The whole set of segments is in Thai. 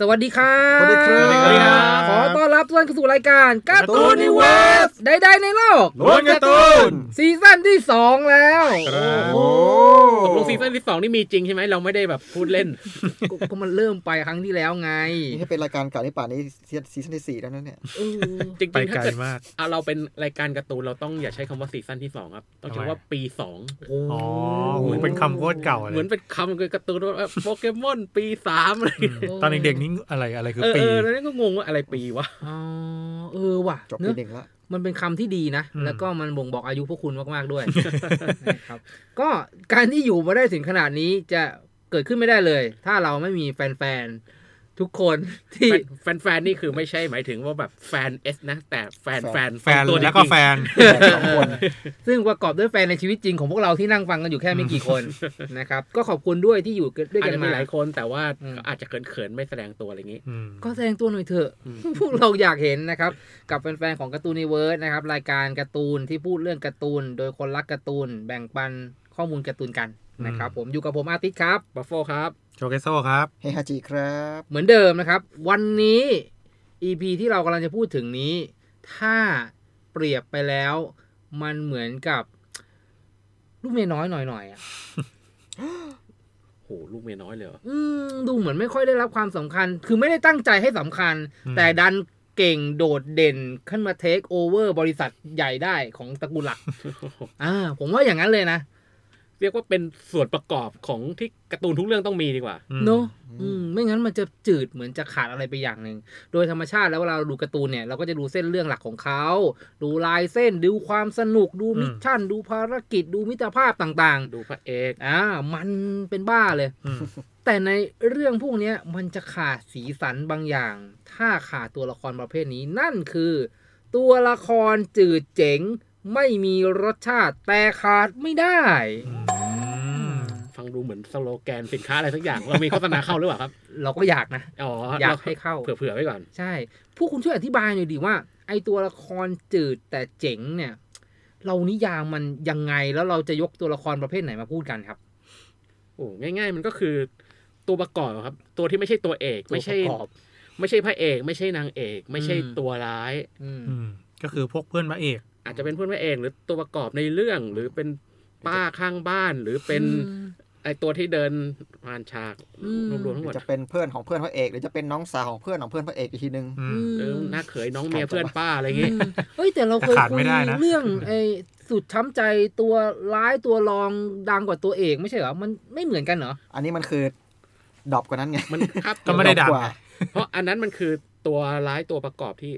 สวัสดีครับสวัสดีครับสวัสดีครับ ขอต้อนรับทุกท่านเข้าสู่รายการการ์ตูนนิเวิร์สใดๆในโลกล้วนการ์ตูนซีซั่นที่สองแล้ว โอ้ตกลงซีซั่นที่สองนี่มีจริงใช่ไหมเราไม่ได้แบบพูดเล่นก็ก็มันเริ่มไปครั้งที่แล้วไง นี่ถ้าเป็นรายการเก่าที่ป่านนี้ซีซั่นที่สี่แล้วนะเนี่ยเออจริงไปๆไกถ้าลเกิดมากอะเราเป็นรายการการ์ตูนเราต้องอย่าใช้คำว่าซีซั่นที่สองครับ ต้องใช้ทำไมว่าปีสองอ๋อโหเป็นคำโคตรเก่าเลยเหมือนเป็นคำการ์ตูนว่าโปเกมอนปีสามอะไรอย่างอืเงี้ยมตอนเด็กๆนี่อะไรอะไรคือปีเออแล้วนี่ก็งงว่าอะไรปีวะอ๋อเออว่ะจบปีหนึ่งละมันเป็นคำที่ดีนะ แล้วก็มันบ่งบอกอายุพวกคุณมาก ๆ ด้วยนะครับ ก็การที่อยู่มาได้ถึงขนาดนี้จะเกิดขึ้นไม่ได้เลย ถ้าเราไม่มีแฟนๆ ทุกคนที่แฟนแฟนๆนี่คือไม่ใช่หมายถึงว่าแบบแฟนเอสนะ แต่แฟนแฟนแฟนตัวแล้วก็จริงๆแฟนสองคนซึ่งประกอบด้วยแฟนในชีวิตจริงของพวกเราที่นั่งฟังกันอยู่แค่ไม่กี่คนนะครับ ก็ขอบคุณด้วยที่อยู่ด้วยอาจกันจะมามีหลายคน แต่ว่าอืมก็อาจจะเขินๆไม่แสดงตัวอะไรอย่างงี้อืมก็แสดงตัวหน่อยเถอะอืมพวกเราอยากเห็นนะครับ กับแฟนๆของการ์ตูนนิเวิร์สนะครับรายการการ์ตูนที่พูดเรื่องการ์ตูน โดยคนรักการ์ตูนแบ่งปันข้อมูลการ์ตูนกัน นะครับผมอยู่กับผมอาร์ติสครับบัฟโฟครับโชเกโซครับเฮฮาจิครับ เหมือนเดิมนะครับ วันนี้ EP ที่เรากำลังจะพูดถึงนี้ ถ้าเปรียบไปแล้วมันเหมือนกับ ลูกเมียน้อยหน่อยๆอะโหลูกเมียน้อยเลยเหรออืมดูเหมือนไม่ค่อยได้รับความสำคัญ คือไม่ได้ตั้งใจให้สำคัญอืมแต่ดันเก่งโดดเด่นขึ้นมา take over บริษัทใหญ่ได้ของตระกูลหลัก อ่า ผมว่าอย่างนั้นเลยนะ เรียกว่าเป็นส่วนประกอบของที่การ์ตูนทุกเรื่องต้องมีดีกว่าอืมเนอะอืมไม่งั้นมันจะจืดเหมือนจะขาดอะไรไปอย่างหนึ่งโดยธรรมชาติแล้วเวลาเราดูการ์ตูนเนี่ยเราก็จะดูเส้นเรื่องหลักของเขาดูลายเส้นดูความสนุกดู mission ดูภารกิจดูมิตรภาพต่างดูพระเอกๆอ่ามันเป็นบ้าเลยอืมแต่ในเรื่องพวกเนี้ยมันจะขาดสีสันบางอย่าง ถ้าขาดตัวละครประเภทนี้นั่นคือ ตัวละครจืดเจ๋ง ไม่มีรสชาติ แต่ขาดไม่ได้ ฟังดูเหมือนสโลแกนสินค้าอะไรสักอย่าง เรามีโฆษณาเข้าหรือเปล่าครับ เราก็อยากนะ อ๋ออยากให้เข้า เผื่อๆไว้ก่อน ใช่ ผู้คุณช่วยอธิบายหน่อยดิว่า ไอตัวละครจืดแต่เจ๋งเนี่ย เรานิยามมันยังไงแล้วเราจะยกตัวละครประเภทไหนมาพูดกันครับ โอ้ง่ายๆ มันก็คือตัวประกอบครับ ตัวที่ไม่ใช่ตัวเอกไม่ใช่ตัวประกอบไม่ใช่พระเอก ไม่ใช่นางเอก ไม่ใช่อืมตัวร้ายอืมอืมก็คือพวกเพื่อนพระเอก อาจจะเป็นเพื่อนพระเอกหรือตัวประกอบในเรื่องหรือเป็นป้าข้างบ้านหรือเป็นไอตัวที่เดินผ่านฉากอืมรวมๆทั้งหมดจะเป็นเพื่อนของเพื่อนพระเอกหรือจะเป็นน้องสาวของเพื่อนของเพื่อนพระเอกอีกทีนึงอืมหรือหน้าเขยน้องเมียเพื่อนป้าอะไรอย่างงี้อืมเฮ้ยแต่เราเคยแต่ขาดคุไม่ยได้นะเรื่องไอ้สุดช้ำใจตัวร้ายตัวรองดังกว่าตัวเอกไม่ใช่เหรอมันไม่เหมือนกันเหรออันนี้มันคือดรอปกว่านั้นไงมันครับก็ไม่ได้ดังกว่าไงเพราะอันนั้นมันคือตัวร้ายตัวประกอบที่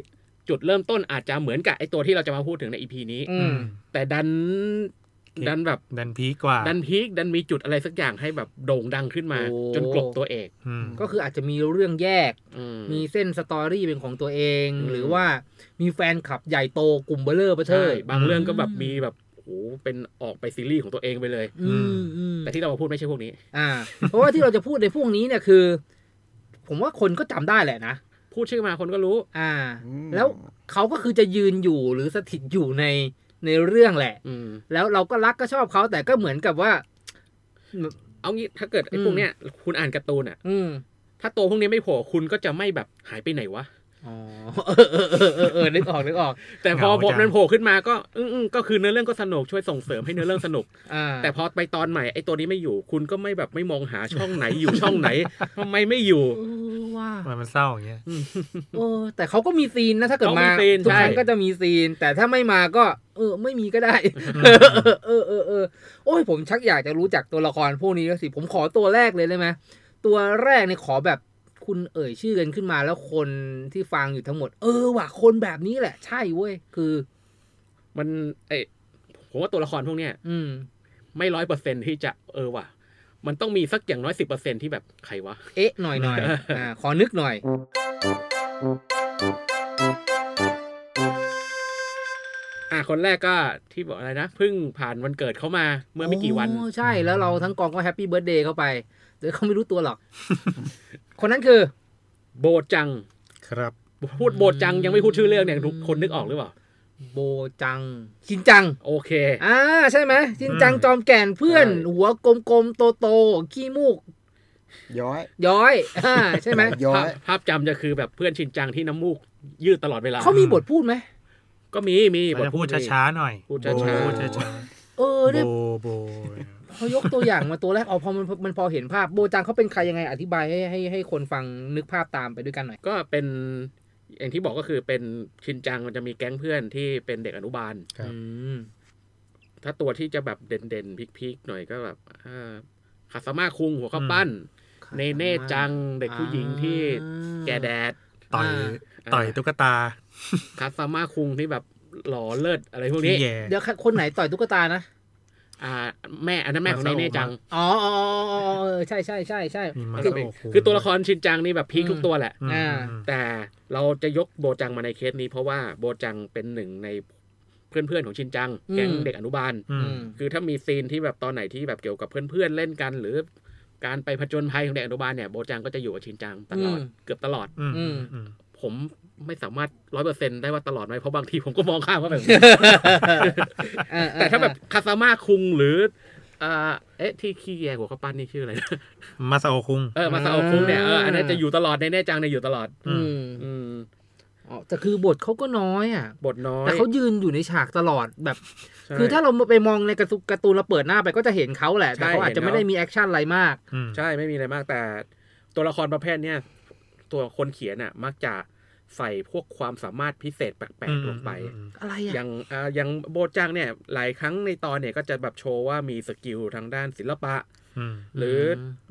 จุดเริ่มต้นอาจจะเหมือนกับไอตัวที่เราจะมาพูดถึงในอีพีนี้อือืมมแต่ดันดันแบบดันพีคกว่า ดันพีคดันมีจุดอะไรสักอย่างให้แบบโด่งดังขึ้นมาโอ้จนกลบตัวเอกอืมก็คืออาจจะมีเรื่องแยกอืมมีเส้นสตอรี่เป็นของตัวเองอืมหรือว่ามีแฟนคลับใหญ่โตกลุ่มเบลเลอร์ประเทใช่ศบางเรื่องก็แบบมีแบบโอ้โหเป็นออกไปซีรีส์ของตัวเองไปเลยอืมอืมแต่ที่เรามาพูดไม่ใช่พวกนี้ อ่า เพราะว่าที่เราจะพูดในพวกนี้เนี่ยคือ ผมว่าคนก็จำได้แหละนะ พูดชื่อมาคนก็รู้ อ่าอืมแล้วเขาก็คือจะยืนอยู่หรือสถิตอยู่ในในเรื่องแหละอืมแล้วเราก็รักก็ชอบเขาแต่ก็เหมือนกับว่า เอางี้ถ้าเกิดไอ้อืมพวกเนี้ยคุณอ่านการ์ตูนอะอืมถ้าตัวพวกนี้ไม่โผล่คุณก็จะไม่แบบหายไปไหนวะ อ๋อเออเออเออเออเออนึกออกนึกออก แต่พอเหงาผมจังนั้นโผล่ขึ้นมาก็อืมๆก็คือเนื้อเรื่องก็สนุกช่วยส่งเสริมให้เนื้อเรื่องสนุก อ่าแต่พอไปตอนใหม่ไอ้ตัวนี้ไม่อยู่ คุณก็ไม่แบบไม่มองหาช่องไหนอยู่ช่องไหนทำไมไม่อยู่ เออว่าทำไมมันเศร้าอย่างเงี้ย เออ แต่เขาก็มีซีนนะถ้าเกิดเขามีมาซีนทุกครั้งใช่ ก็จะมีซีน แต่ถ้าไม่มาก็ เออ ไม่มีก็ได้ เออเออเออเออโอ้ยผมชักอยากจะรู้จักตัวละครพวกนี้แล้วสิ ผมขอตัวแรกเลยได้ไหมตัวแรกเนี่ยขอแบบ คุณเอ่ยชื่อกันขึ้นมาแล้วคนที่ฟังอยู่ทั้งหมด เออว่ะคนแบบนี้แหละ ใช่เว้ย คือ มันเอยผมว่าตัวละครพวกเนี้ยอืม ไม่ร้อยเปอร์เซ็นที่จะเออว่ะ มันต้องมีสักอย่างน้อยสิบเปอร์เซ็นที่แบบใครวะ เอ๊ะหน่อยหน่อยอ่าขอนึกหน่อยผอะคนแรกก็ที่บอกอะไรนะเพิ่งผ่านวันเกิดเขามาเมื่อไม่กี่วันโอ้ใช่แล้วเราทั้งกองก็ happy birthday เข้าไป โดยเขาไม่รู้ตัวหรอก คนนั้นคือ โบจัง ครับ พูดโบจังยังไม่พูดชื่อเรื่องเนี่ยทุกคนนึกออกหรือเปล่า โบจัง ชินจัง โอเค อ่าใช่ไหมชินจังอืมจอมแก่นเพื่อนใช่หัวกลมๆโตๆขี้มูกย้อย ย้อยอ่าใช่ไหมย้อภาพยภาพจำจะคือแบบเพื่อนชินจังที่น้ำมูก ยืดตลอดเวลาเขามีบทพูดไหมก็มีมีเราจะพูดช้าๆหน่อย พูดช้าๆพูดช้าเออๆเนี่ยโบโบ พอยกตัวอย่างมาตัวแรกเอาพอมันมันพอเห็นภาพโบจังเขาเป็นใครยังไงอธิบายให้ให้ให้คนฟังนึกภาพตามไปด้วยกันหน่อย ก็เป็นอย่างที่บอกก็คือเป็นชินจังมันจะมีแก๊งเพื่อนที่เป็นเด็กอนุบาลครับอืมถ้าตัวที่จะแบบเด่นๆพีคๆหน่อยก็แบบอ่าคาสมาคุงหัวข้าวปั้นเนเน่จังเด็กผู้หญิงที่แกแดดต่อยอ่าต่อยตุ๊กตาคาสมาคุงที่แบบหล่อเลิศอะไรพวกนี้ขี้แย่เดี๋ยวคนไหนต่อยตุ๊กตานะ อ่า แม่อันนั้นแม่ของมาเนซาโอะเน่จัง อ๋ออ๋ออ๋ออ๋อเออใช่ใช่ใช่ใช่มีมาคือซาโะคุงคือตัวละครชินจังนี่แบบพีคทุกตัวแหละอืมอ่าอืมแต่เราจะยกโบจังมาในเคสนี้ เพราะว่าโบจังเป็นหนึ่งในเพื่อนๆของชินจัง แก๊งเด็กอนุบาลอือืมมคือถ้ามีซีนที่แบบตอนไหนที่แบบเกี่ยวกับเพื่อนๆเล่นกัน หรือการไปผจญภัยของเด็กอนุบาลเนี่ยโบจังก็จะอยู่กับชินจังตลอดอืมเกือบตลอดอืมอืมอืมผม ไม่สามารถร้อยเปอร์เซ็นได้ว่าตลอดไหมเพราะบางทีผมก็มองข้ามว่าแบบเออเออแต่ถ้าแบบคาซาม่าคุงหรืออ่าเอ๊ะที่ขี้แยหัวข้าวปั้นนี่ชื่ออะไรนะมาซาโอะคุงเออมาซาโอคุงเนี่ยเอออันนั้นจะอยู่ตลอดในแน่จังเนี่ยอยู่ตลอด อืมอืมอ๋อแต่คือบทเขาก็น้อยอะ บทน้อยแต่เขายืนอยู่ในฉากตลอดแบบใช่คือถ้าเราไปมองในการ์ตูนการ์ตูนเราเปิดหน้าไปก็จะเห็นเขาแหละ แต่ใช่เขาอาจจะไม่ได้มี action อะไรมากอืมใช่ไม่มีอะไรมากแต่ ตัวละครประเภทเนี้ยตัวคนเขียนน่ะ มักจะ ใส่พวกความสามารถพิเศษแปลกๆลงไปอืมอะไรออะย่างอ่าอย่างโบจังเนี่ย หลายครั้งในตอนเนี่ยก็จะแบบโชว์ว่ามี skill ทางด้านศิลปะอืมหรือ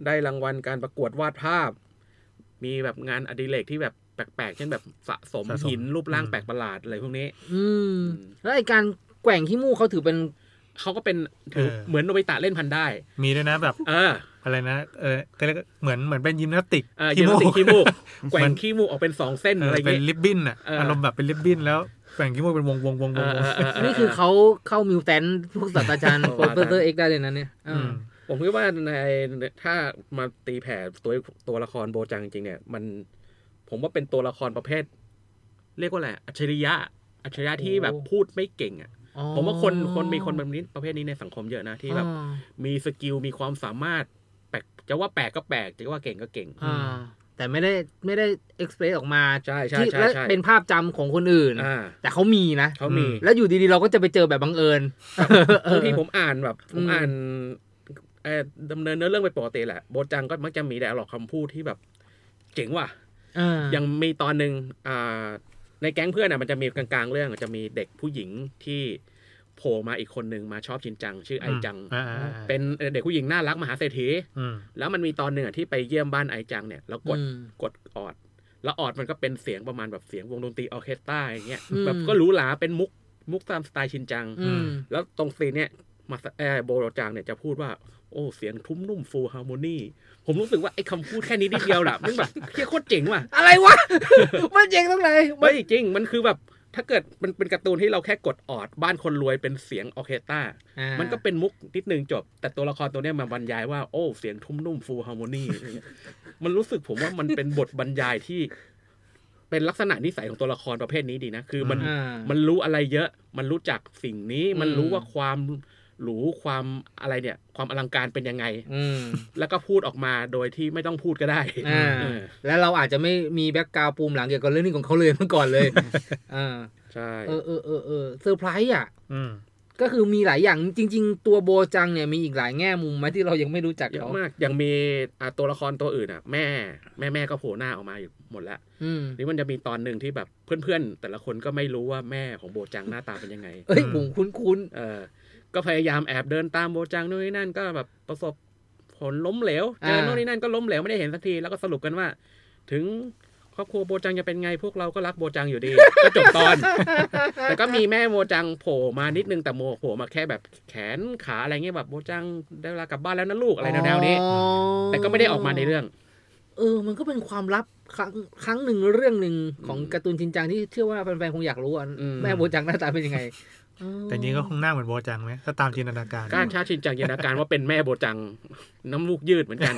ได้รางวัลการประกวดวาดภาพ มีแบบงานอดิเรกที่แบบแปลกๆเช่นแบบสะสมสะสมหินรูปร่างอืมแปลกประหลาดอะไรพวกนี้ อืมอืมแล้วไอการแกว่งขี้มูกเขาถือเป็นเขาก็เป็นถือเหมือนโนบิตะเล่นพันได้ มีด้วยนะแบบ เออ อะไรนะเออก็เรียกเหมือนเหมือนเป็นยิมนาสติกเออยิมนาสติกขี้มูกแกว่งเหมือนขี้มูกออกเป็นสองเส้นเอออะไรเป็นเงี้ยริบบิ้นอะเออออารมณ์แบบเป็นริบบิ้นแล้วแกว่งขี้มูกเป็นวงวงวงวงเออเออเออนี่คือเขาเข้า mutant พวกศาสตราจารย์ประมาณนั้นเฟสเซอร์เอ็กได้เลยนะเนี่ยเออมผมคิดว่าในถ้ามาตีแผ่ตัวตัวละครโบจังจริงๆเนี่ยมัน ผมว่าเป็นตัวละครประเภท เรียกว่าอะไรอัจฉริยะอัจฉริยะที่แบบพูดไม่เก่งอะอ๋อผมว่าคนคนมีคนแบบนี้ประเภทนี้ในสังคมเยอะนะที่แบบอ่ามีสกิลมีความสามารถแปลก จะว่าแปลกก็แปลกจะว่าเก่งก็เก่งอ่าแต่ไม่ได้ไม่ได้เอ็กเพรสออกมาใช่ใช่ที่ใช่และใช่เป็นภาพจำของคนอื่นอ่าแต่เขามีนะเขามี แล้วอยู่ดีๆ เราก็จะไปเจอแบบบังเอิญบางทีผมอ่านแบบผมอืมอ่านเอ่อดำเนินเนื้อเรื่องไปปกติแหละโบจังก็มักจะมีแต่หลอกคำพูดที่แบบ เจ๋งว่ะอ่ายังมีตอนหนึ่งอ่าในแก๊งเพื่อนอะมันจะมีกลางๆ เรื่องจะมีเด็กผู้หญิงที่ โผล่มาอีกคนหนึ่งมาชอบชินจัง ชื่อไอจังอ่าอ่าอ่าเป็นเด็กผู้หญิงน่ารักมหาเศรษฐีอืมแล้วมันมีตอนหนึ่งอะที่ไปเยี่ยมบ้านไอจังเนี่ยแล้วกดอืมกดออด แล้วออดมันก็เป็นเสียงประมาณแบบเสียงวงดนตรีออร์เคสตราอย่างเงี้ยอืมแบบก็หรูหราเป็นมุกมุกตามสไตล์ชินจังอืมแล้วตรง scene เนี่ยมาสเออโบโรจังเนี่ยจะพูดว่าโอ้เสียงทุ้มนุ่ม full harmony ผมรู้สึกว่าไอ้คำพูดแค่นี้นิดเดียวแหละมันแบบเฮียโคตรเจ๋งว่ะ อะไรวะ มันเจ๋งตรงไหนมัเฮ้นยจริง มันคือแบบ ถ้าเกิดมันเป็นการ์ตูนที่เราแค่กดออด บ้านคนรวยเป็นเสียงออร์เคสตราอ่ามันก็เป็นมุกนิดนึงจบ แต่ตัวละครตัวเนี้ยมาบรรยายว่าโอ้เสียงทุ้มนุ่ม full harmony มันรู้สึกผมว่ามันเป็นบทบรรยายที่เป็นลักษณะนิสัยของตัวละครประเภทนี้ดีนะ คือมันอ่ามันรู้อะไรเยอะ มันรู้จักสิ่งนี้อืมมันรู้ว่าความ หรูความอะไรเนี่ย ความอลังการเป็นยังไงอืมแล้วก็พูดออกมาโดยที่ไม่ต้องพูดก็ได้อ่าเออแล้วเราอาจจะไม่มี background ปูมหลังเกี่ยวกับเรื่องนี้ของเขาเลยเมื่อก่อนเลยอ่าใช่เออเออเออเออเซอร์ไพรส์อะอืมก็คือมีหลายอย่างจริง ๆ ตัวโบจังเนี่ยมีอีกหลายแง่มุมไหมที่เรายังไม่รู้จักเยอะเขามากยังมีอะตัวละครตัวอื่นอะ แม่แม่แม่ก็โผล่หน้าออกมาอยู่หมดแล้วอืมนี่มันจะมีตอนหนึ่งที่แบบเพื่อนๆ แต่ละคนก็ไม่รู้ว่าแม่ของโบจังหน้าตาเป็นยังไงเอ้ยอืมผมคุ้นเออ ก็พยายามแอบเดินตามโบจังนู่นนี่นั่นก็แบบประสบผลล้มเหลวเจอนู่นนี่นั่นก็ล้มเหลวไม่ได้เห็นสักทีแล้วก็สรุปกันว่า ถึงครอบครัวโบจังจะเป็นไงพวกเราก็รักโบจังอยู่ดี ก็จบตอน แต่ก็มีแม่โบจังโผล่มานิดนึงแต่โมโผล่มาแค่แบบแขนขาอะไรเงี้ยแบบโบจังได้เวลากลับบ้านแล้วนะลูกๆอะไรแนวๆนี้อ๋อแต่ก็ไม่ได้ออกมาในเรื่อง เออ มันก็เป็นความลับครั้งครั้งหนึ่งเรื่องหนึ่งของการ์ตูนชินจังที่เชื่อว่าแฟนๆคงอยากรู้อะอืมแม่โบจังหน้าตาเป็นยังไง แต่จริงก็คงหน้าเหมือนโบจังไหมถ้าตามจินตนาการกล้าชาชินจังจินตนาการว่าเป็นแม่โบจัง น้ำมูกยืดเหมือนกัน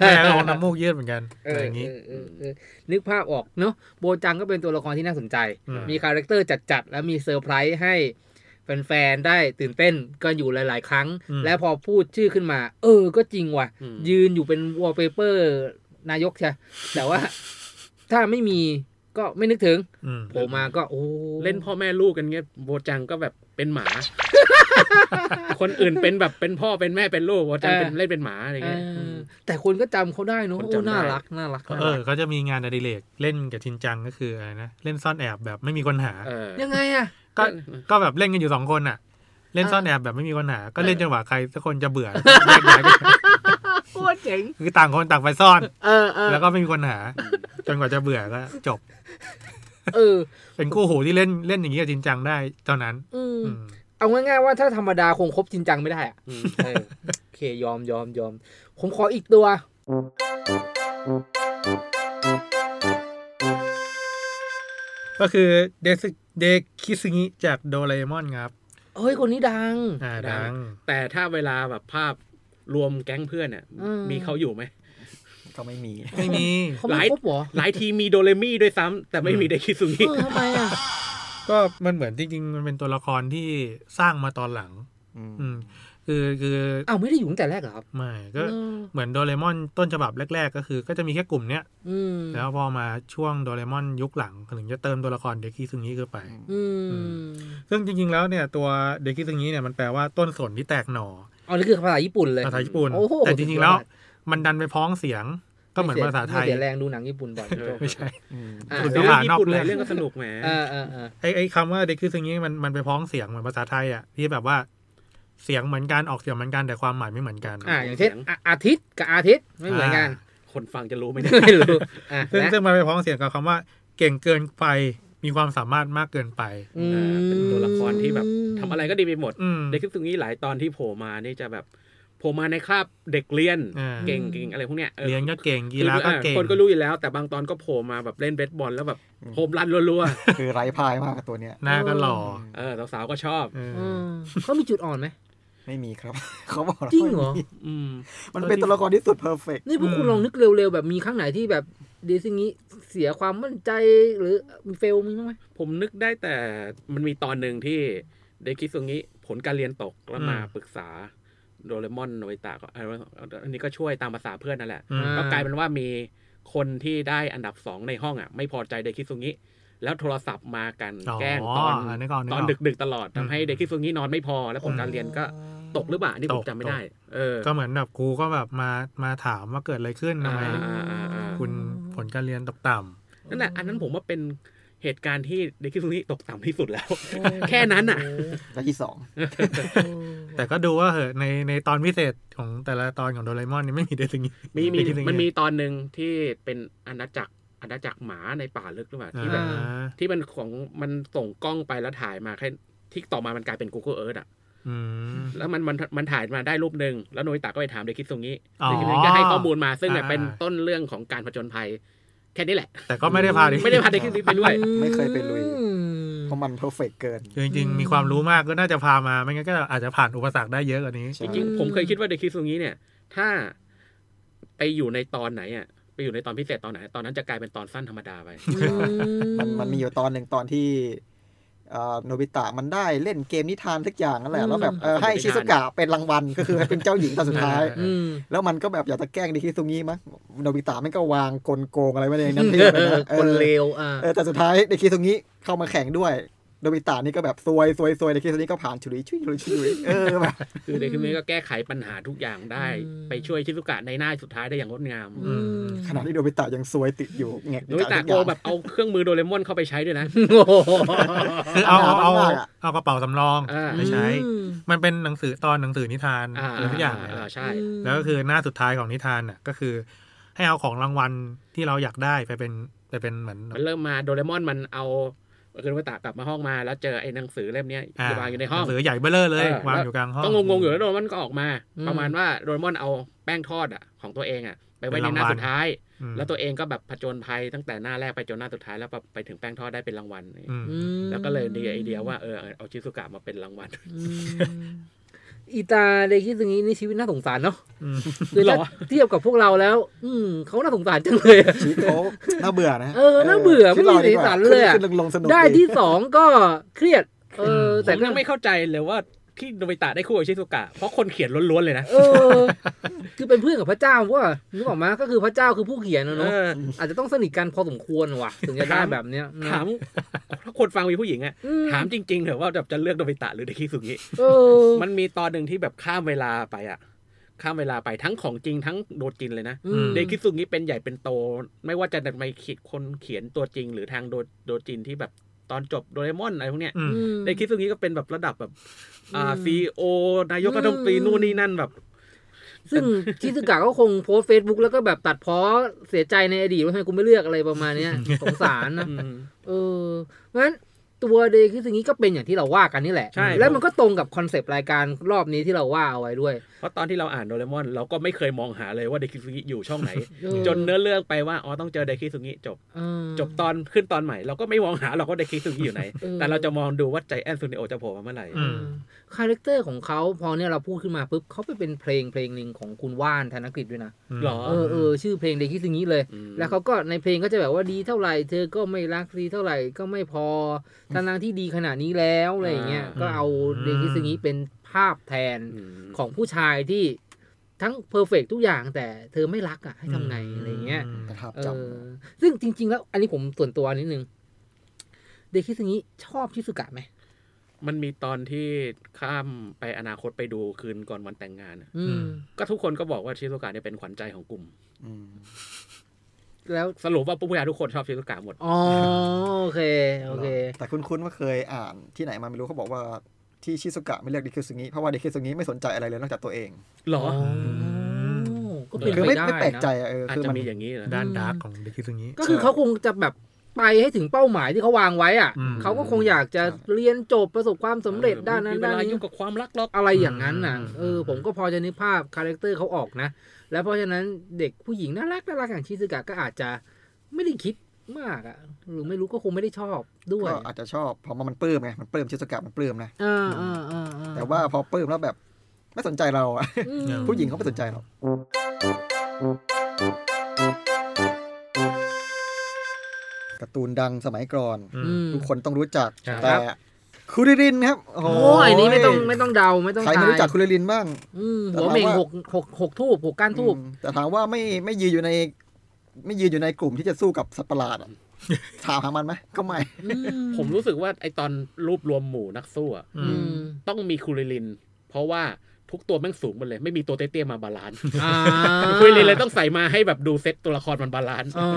แม่ก็คงน้ำมูกยืดเหมือนกันเออะไรออย่างนี้เออเออเออนึกภาพออกเนาะโบจังก็เป็นตัวละครที่น่าสนใจอืมมี character จัดๆ แล้วมีเซอร์ไพรส์ให้แฟนๆ ได้ตื่นเต้นก็อยู่หลาย ๆ ครั้งอืมและพอพูดชื่อขึ้นมา เออ ก็จริงว่ะอืมยืนอยู่เป็นวอลเปเปอร์นายกใช่แต่ว่าถ้าไม่มี ก็ไม่นึกถึงอืมโผล่มาก็โอ้เล่นพ่อแม่ลูกกันเงี้ยโบจังก็แบบเป็นหมา คนอื่นเป็นแบบเป็นพ่อเป็นแม่เป็นลูกโบจังเป็นเล่นเป็นหมาอะไรเอเงี้ยอแต่คนก็จำเขาได้เนอะคนโอ้จำได้น่ารักน่ารักเออเขาจะมีงานอดิเรกเล่นกับชินจังก็คืออะไรนะเล่นซ่อนแอบแบบไม่มีคนหาเออยังไงอะก็ก็แบบเล่นกันอยู่สองคนอะ เล่นซ่อนแอบแบบไม่มีคนหา ก็เล่นจนกว่าใครสักคนจะเบื่อแยกย้ายกัน โคตรเจ๋ง คือต่างคนต่างไปซ่อน เออเออแล้วก็ไม่มีคนหา จนกว่าจะเบื่อก็จบ เออ เป็นคู่หูที่เล่นเล่นอย่างนี้กับจินจังได้เท่านั้นอืมอืม เอาง่ายๆว่าถ้าธรรมดาคงครบจริงจังไม่ได้อะอืมเออโอเคยอมยอมยอม ผมขออีกตัว ก็คือเดซเดคิซึงิจากโดราเอมอนครับ เฮ้ยคนนี้ดัง อ่าดัง แต่ถ้าเวลาแบบภาพ รวมแก๊งเพื่อนเนี่ยอืมมีเขาอยู่ไหมก็ไม่มีไม่มีเขาหไม่ลายครบเหรอหลายทีมีโดเรมี่ด้วยซ้ำแต่ไม่มีเดคิซุงิเออทำไมอะก็มันเหมือนจริงๆ มันเป็นตัวละครที่สร้างมาตอนหลัง อืมอืมคือคืออ้าวไม่ได้อยู่ตั้งแต่แรกเหรอครับไม่ก็เออเหมือนโดเรมอนต้นฉบับแรก ๆ ก็คือ ก็จะมีแค่กลุ่มเนี้ยอืมแล้วพอมาช่วงโดเรมอนยุคหลังถึงจะเติมตัวละครเดคิซึงิเข้าไปอืมซึ่งจริงๆแล้วเนี่ยตัวเดคิซึงิเนี่ยมันแปลว่าต้นสนที่แตกหน่อ อ๋อนี่คือภาษาญี่ปุ่นเลยภาษาญี่ปุ่นโอ้โหแต่จริงๆแล้ว มันดันไปพ้องเสียงก็เหมือนภาษาไทยเสียแรงดูหนังญี่ปุ่นบ่อยไม่ใช่อืมอ่าคุณเรื่ก็องผ่านญี่นอกปุ่นหเรื่ลาอยงเรื่องก็สนุกแหมเออเออเออไอ้ไอ้คำว่าเดคิซึงิมันมันไปพ้องเสียงเหมือนภาษาไทยอะที่แบบว่าเสียงเหมือนกันออกเสียงเหมือนกันแต่ความหมายไม่เหมือนกัน อ่าอย่างเช่นอะอาทิตย์กับอาทิตย์ไม่เหมือนกัน คนฟังจะรู้ไหมเนี่ยไม่รู้อะซึ่งและซึ่งมันไปพ้องเสียงกับคำว่า เก่งเกินไป มีความสามารถมากเกินไปอืมเป็นตัวละครที่แบบทำอะไรก็ดีไปหมดอืมเด็กคิซุงิหลายตอนที่โผล่มานี่จะแบบโผล่มาในคราบเด็กเรียนอ่าเก่งเก่งอะไรพวกเนี้ยออเรียนก็เก่งกีคือฬาก็เก่งคนก็รู้อยู่แล้ว แต่บางตอนก็โผล่มาแบบเล่นเบสบอลแล้วแบบโฮมรันรัวคือไร้พายมากกับตัวเนี้ยหน้าก็หล่อๆเออสาวๆก็ชอบเออเออเขามีจุดอ่อนไหมไม่มีครับ เขาบอกแล้วจริงเหรอไม่มีอืมมันเป็นตัวละครที่สุด perfect นี่พวกคุณลองนึกเร็วๆแบบมีครั้งไหนที่แบบ เดคิซุงิเสียความมั่นใจหรือ fail มีบ้างไหมผมนึกได้แต่มันมีตอนหนึ่งที่เด็กคิซุงิผลการเรียนตกแล้วมาปรึกษาโดเรมอนโนบิตะก็เอออันนี้ก็ช่วยตามภาษาเพื่อนนั่นแหละอืมก็กลายเป็นว่ามีคนที่ได้อันดับสองในห้องอะ ไม่พอใจเดคิซุงิแล้วโทรศัพท์มากันอ๋อแกล้งตอนอ่านึกออกนึกตอออนกดึกๆตลอดอืมทำให้เดคิซุงินอนไม่พอ แล้วผลการเรียนก็ตกหรือเปล่าอันนี่ผตมกจำไม่ได้ เออ ก็เหมือนแบบครูก็แบบมามาถามว่าเกิดอะไรขึ้นทำไมอ่าอ่าอ่าคุณ ผลการเรียนตกต่ำนั่นแหละอันนั้นผมว่าเป็นเหตุการณ์ที่เดคิซุงิตกต่ำที่สุดแล้ว แค่นั้นอะและที่สองแต่ก็ดูว่าเหอะในในตอนพิเศษของแต่ละตอนของโดราเอมอนนี่ไม่มีเดซึงิมีมีเดคิซึงิมันมีตอนหนึ่งที่เป็นอาณาจักรอาณาจักรหมาในป่าลึกหรือเปล่าที่แบบอ่าที่มันของมันส่งกล้องไปแล้วถ่ายมาแค่ที่ต่อมามันกลายเป็น Google Earth อะอืม แล้วมันมันมันถ่ายมาได้รูปหนึ่งแล้วโนบิตะก็ไปถามเด็กคิดตรงนี้อ๋อเด็กคิดตรงนี้ก็ให้ข้อมูลมาซึ่งเนี่ยอ่าเป็นต้นเรื่องของการผจญภัย แค่นี้แหละ แต่ก็ไม่ได้พาเด็กไม่ได้พาเด็กคิดไปด้วยไม่เคยไปลุยอืมเพราะมันเพอร์เฟกเกินคือจริงๆ มีความรู้มากก็น่าจะพามาไม่งั้นก็อาจจะผ่านอุปสรรคได้เยอะกว่านี้ใช่จริงๆ ผมเคยคิดว่าเด็กคิดตรงนี้เนี่ย ถ้าไปอยู่ในตอนไหนอะไปอยู่ในตอนพิเศษตอนไหน ตอนนั้นจะกลายเป็นตอนสั้นธรรมดาไป มันมันมีอยู่ตอนหนึ่งตอนที่เอ่อ โนบิตะมันได้เล่นเกมนิทานสักอย่างนั่นแหละแล้วแบบเออให้ชิซุกะเป็นรางวัลก็คือเป็นเจ้าหญิงตอนสุดท้ายเออืมแล้วมันก็แบบอยากจะแกล้งดิคิซุงิมั้งโนบิตะมันก็วางกลโกงอะไรไว้ในนั้นเพียบเลยนะเออคนเลวอ่าเออแต่สุดท้ายดิคิซุงิเข้ามาแข่งด้วย โนบิตะนี่ก็แบบซวยซวยซวยดิคิซุงิก็ผ่านชุยชุยชุยชุยเออแบบคือเด็กคิดตรงนี้ก็แก้ไขปัญหาทุกอย่างได้อืมไปช่วยชิซุกะในหน้าสุดท้ายได้อย่างงดงามอืมขณะที่โนบิตะยังซวยติดอยู่แงกโนบิตะโกแบบเอาเครื่องมือโดเรมอนเข้าไปใช้ด้วยนะโอ้โหคือเอาเอาเอามากอะเอากระเป๋าสำรองอ่าไม่ใช้ มันเป็นหนังสือตอนหนังสือนิทานอ่าอะไรทุกอย่างเลยอ่าใช่ แล้วก็คือหน้าสุดท้ายของนิทานน่ะก็คือ ให้เอาของรางวัลที่เราอยากได้ไปเป็นไปเป็นเหมือนมันเริ่มมาโดเรมอนมันเอา คือโนบิตะกลับมาห้องมาแล้วเจอไอ้หนังสือเล่มเนี้ยอ่าวางอยู่ในห้องหนังสือใหญ่เบ้อเร่อเลยเออวางอยู่กลางห้องก็งงๆอยู่แล้วโดเรมอนก็ออกมาอืมประมาณว่าโดเรมอนเอาแป้งทอดอะของตัวเองอะไปไว้ในหน้าสุดท้ายออืมแล้วตัวเองก็แบบผจญภัยตั้งแต่หน้าแรกไปจนหน้าสุดท้ายแล้วแบบไปถึงแป้งทอดได้เป็นรางวัลอืมอืมแล้วก็เลยดีไอเดียว่าเออเอาชิซุกะมาเป็นรางวัล อืมอีตาเดคิสึงินี่ชีวิตน่าสงสารเนาะอืมคือถ้าเทียบกับพวกเราแล้ว อืมเขาน่าสงสารจังเลยอะชีวิตเขาน่าเบื่อนะเออน่าเบื่อไม่มีสีสันเลยอะขึ้นขึ้นลงๆสนุกได้ที่สองก็เครียด เออ แต่แต่ก็ก็ยังไม่เข้าใจเลยว่า ที่โนบิตะได้คู่กับชิซุกะเพราะคนเขียนล้วนๆเลยนะเออ คือเป็นเพื่อนกับพระเจ้าว่านึกออกมาก็คือพระเจ้าคือผู้เขียนนะเนาะเอออาจจะต้องสนิทกันพอสมควรว่ะ ถึงจะได้ถามแบบเนี้ยนะถามถ้าคนฟังมีผู้หญิงอะอืถามจริงๆเถอะว่าแบบจะเลือกโนบิตะหรือเดคิสุงิเออมันมีตอนหนึ่งที่แบบข้ามเวลาไปอะข้ามเวลาไปทั้งของจริงทั้งโดจินเลยนะอืมเดคิสุงิเป็นใหญ่เป็นโต ไม่ว่าจะไปขีดคนเขียนตัวจริง หรือทางโดโดจินที่แบบ ตอนจบโดเรมอนอะไรพวกเนี้ยอืมอืมเดคิสุงิก็เป็นแบบระดับแบบ อ่าอืมซีโอนายกรัฐมนตรีอืมนู่นนี่นั่นแบบ ซึ่งชิซึกะก็คงโพสเฟซบุ๊กแล้วก็แบบตัดพ้อเสียใจในอดีตว่าทำไมกูไม่เลือกอะไรประมาณเนี้ยสงสารนะอืมเออเพราะฉะนั้นตัวเดคิซึงิก็เป็นอย่างที่เราว่ากันนี่แหละใช่แล้วมันก็ตรงกับ concept รายการรอบนี้ที่เราว่าเอาไว้ด้วย เพราะตอนที่เราอ่านโดเรมอนเราก็ไม่เคยมองหาเลยว่าเดคิสุงิอยู่ช่องไหนเออจนเนื้อเรื่องไปว่าอ๋อต้องเจอเดคิสุงิจบเออจบตอนขึ้นตอนใหม่ เราก็ไม่มองหาเราก็เดคิสุงิอยู่ไหนเออแต่เราจะมองดูว่าไจแอนท์ซูเนโอะจะโผล่มาเมื่อไหร่อืม character ของเขาพอเนี่ยเราพูดขึ้นมาปุ๊บเขาไปเป็นเพลงเพลงหนึ่งของคุณว่านธนกฤษด้วยนะหรอเออเออชื่อเพลงเดคิซึงิเลยมแล้วเขาก็ในเพลงก็จะแบบว่าดีเท่าไหร่เธอก็ไม่รักดีเท่าไหร่ก็ไม่พอทั้งๆที่ดีขนาดนี้แล้วอะไรอย่างเงี้ยอ่าก็เอาอืมเดคิซึงิเป็น ภาพแทนมของผู้ชายที่ทั้งเพอร์เฟกทุกอย่างแต่เธอไม่รักอะให้ทำไงอะไรอย่างเงี้ยประทับเอจอซึ่งจริง ๆ แล้ว อันนี้ผมส่วนตัวนิดนึง เดคิซึงิชอบชิสุกะไหมมันมีตอนที่ข้ามไปอนาคตไปดูคืนก่อนวันแต่งงานอะอืมก็ทุกคนก็บอกว่าชิซุกะเนี่ยเป็นขวัญใจของกลุ่มำอืมแล้วสรุปว่าผู้ชายทุกคนชอบชิซุกะหมดอ๋อโอเค โอเค แต่คุ้นๆว่าเคยอ่านที่ไหนมาไม่รู้เขาบอกว่า ที่ชิซุกะไม่เลือกเดคิสุงิเพราะว่าเดคิสุงิไม่สนใจอะไรเลยนอกจากตัวเองหรอก็เป็นคือไปไม่ได้ไม่แปลกใจนะอะเอออาจคือจะมันมีอย่างนี้เหรอด้าน dark ของเดคิซุงิก็คือเขาคงจะแบบไปให้ถึงเป้าหมายที่เขาวางไว้อะอืมเขาก็คงอยากจะเรียนจบประสบความสำเร็จด้านนั้นมีเวด้านนี้ยุ่งกับความรักหรอกอะไรอย่างนั้นน่ะอืมเออผมก็พอจะนึกภาพ character เขาออกนะ แล้วเพราะฉะนั้นเด็กผู้หญิงน่ารักน่ารักอย่างชิซึกะก็อาจจะไม่ได้คิด มากอะหรือไม่รู้ก็คงไม่ได้ชอบด้วยก็อาจจะชอบเพราะว่ามันปลื้มไงมันปลื้มชิซุกะมันปลื้มนะอ่าอ่าอ่าอ่แต่ว่าพอปลื้มแล้วแบบไม่สนใจเราอะอืมผู้หญิงเขาไม่สนใจหรอกการ์ตูนดังสมัยก่อนอือืมมทุกคนต้องรู้จักครับแต่คูริรินครับ โอ้โหโอ้ยอันนี้ไม่ต้องไม่ต้องเดาไม่ต้องใครไม่รู้จักทายคูริรินบ้างอืมหัวเหม่งหกหกหกธูปหกก้านธูปอืมแต่ถามว่าไม่ไม่ยืนอยู่ใน ไม่ยืนอยู่ในกลุ่มที่จะสู้กับสัตว์ประหลาดอะถามหามันไหมก็ไม่อืผมรู้สึกว่าไอตอนรูปรวมหมู่นักสู้อะอือืมมต้องมีคูริลิน เพราะว่าทุกตัวแม่งสูงหมดเลย ไม่มีตัวเตี้ยๆมา balance อ่าคูริลินเลยต้องใส่มาให้แบบดูเซตตัวละครมัน balance อ่า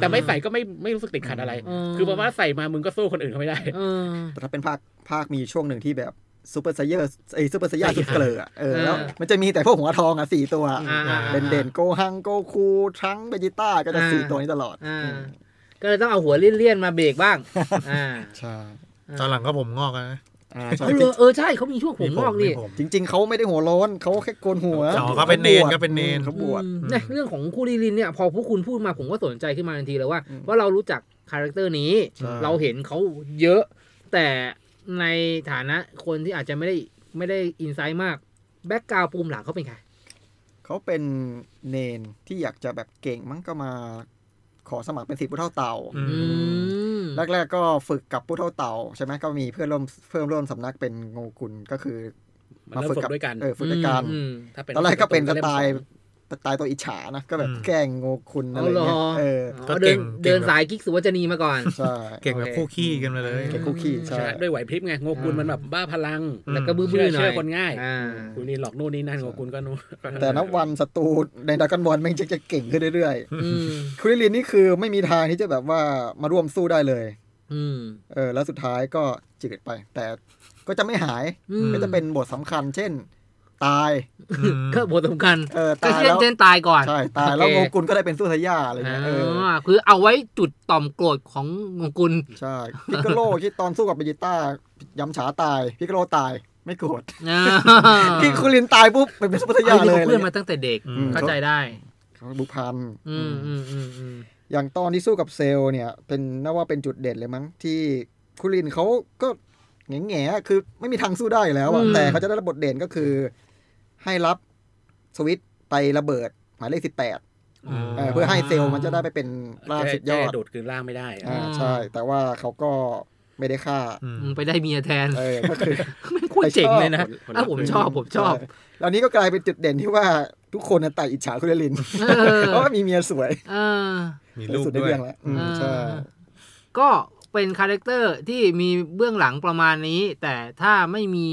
แต่ไม่ใส่ก็ไม่ไม่รู้สึกติดขัดอะไรคือประมาณว่าใส่มามึงก็สู้คนอื่นเขาไม่ได้ เออ แต่ถ้าเป็นภาคภาคมีช่วงหนึ่งที่แบบ ซูเปอร์ไซเยอร์ไอซูเปอร์ไซย่าสุดเกลืออะเออแล้วอ่ามันจะมีแต่พวกหัวทองอะสี่ตัวอ่าอ่าเด่นเด่นๆโกฮังโกคูทรังเบจิต้าก็จะอ่าสี่ตัวนี้ตลอดอ่าก็เลยต้องเอาหัวเลี่ยนๆมาเบรกบ้างอ่าใช่ตอนหลังก็ผมงอกแล้วนะอ่าใช่เออเออใช่เขามีช่วงผมงอกนี่มีผมจริง ๆเขาไม่ได้หัวโล้นเขาแค่โกนหัวอ๋อเขาเป็นเนนเขาเป็นเนนเขาบวชอืมเนี่ยเรื่องของคูริลินเนี่ยพอพวกคุณพูดมาผมก็สนใจขึ้นมาทันทีเลยว่าอืมว่าเรารู้จักcharacter นี้ใช่เราเห็นเขาเยอะ แต่ ในฐานะคนที่อาจจะไม่ได้ไม่ได้ insight มาก background ปูมหลังเขาเป็นใครเขาเป็นเนนที่อยากจะแบบเก่งมั้งก็มาขอสมัครเป็นศิษย์ผู้เฒ่าเต่าอืมอืมแรกๆก็ฝึกกับผู้เฒ่าเต่าใช่ไหมก็มีเพื่อนร่วมเพื่อนร่วมสำนักเป็นโงกุนก็คือมันเริ่มฝึกด้วยกันเออฝึกด้วยกันอืมถ้าเป็นตอนแรกก็เป็นสไตล์ เล่มสองสไตล์ตัวอิจฉานะ ก็แบบอืมแกล้งโงกุนอะไรเอาเหรอเงี้ยเออก็อ๋อเก่เดินงเก่งเดินสายกิ๊กสุวัจนีมาก่อนใช่เก่งแบบคู่ขี้กันมาเลยเก่งคุกกี้ใช่ใช่ด้วยไหวพริบไงโงกุลมันแบบบ้าพลังอืมแล้วก็บื้เชื่ออๆหน่อยเชื่อคนง่ายอ่ากูนี่หลอกนู่นนี่นั่นโงกุลก็นู่นแต่นับวันศัตรูในดรากันบอลแม่งจะจะเก่งขึ้นเรื่อยอืมๆคุริลินนี่คือไม่มีทางที่จะแบบว่ามาร่วมสู้ได้เลยอืมเออแล้วสุดท้ายก็จืดไป แต่ก็จะไม่หายอืมก็จะเป็นบทสำคัญ เช่น ตายอืมก็บทสำคัญเออก็ตายเช่นแล้วเช่นตายก่อนใช่ตายแล้วโอเคโงกุลก็ได้เป็นสู้ทายาอะไรเงี้ยเอออ่าคือเอาไว้จุดต่อมโกรธของโงกุนใช่พิกโกโลที่ตอนสู้กับเบจิต้ายำฉาตายพิกโกโลตายไม่โกรธอ่าพี่คุรินตายปุ๊บเป็นซุปเปอร์ไซย่าเลนี่ยเขาเพื่อนมาตั้งแต่เด็กอืมเข้าใจได้เขาบุกพันอืมอืมอืมอืมอย่างตอนที่สู้กับเซลล์เนี่ย เป็นน่าว่าเป็นจุดเด่นเลยมั้งที่คุรินเขาก็แง่แง่ๆคือไม่มีทางสู้ได้อยู่แล้วอะแต่เขาจะได้รับบทเด่นก็คือ ให้รับสวิตช์ไประเบิดหมายเลขสิบแปดเพื่อให้เซลล์มันจะได้ไปเป็นล่างสุดยอดแจ้ดูดคืนล่างไม่ได้อะอ่าใช่ แต่ว่าเขาก็ไม่ได้ฆ่าอืมอืมไปได้เมียแทนเออก็คือไม่งโคตรเจ๋งเลยนะผลอะผมชอบผมชอบใแล้วนี้ก็กลายเป็นจุดเด่นที่ว่าทุกคนน่ะต่างอิจฉาคุเรลินเออเพราะว่ามีเมียสวยเออมีสลูวยกสุดในด้วยเรื่องแล้วอืมใช่ก็เป็นคาแรคเตอร์ที่มีเบื้องหลังประมาณนี้ แต่ถ้าไม่มี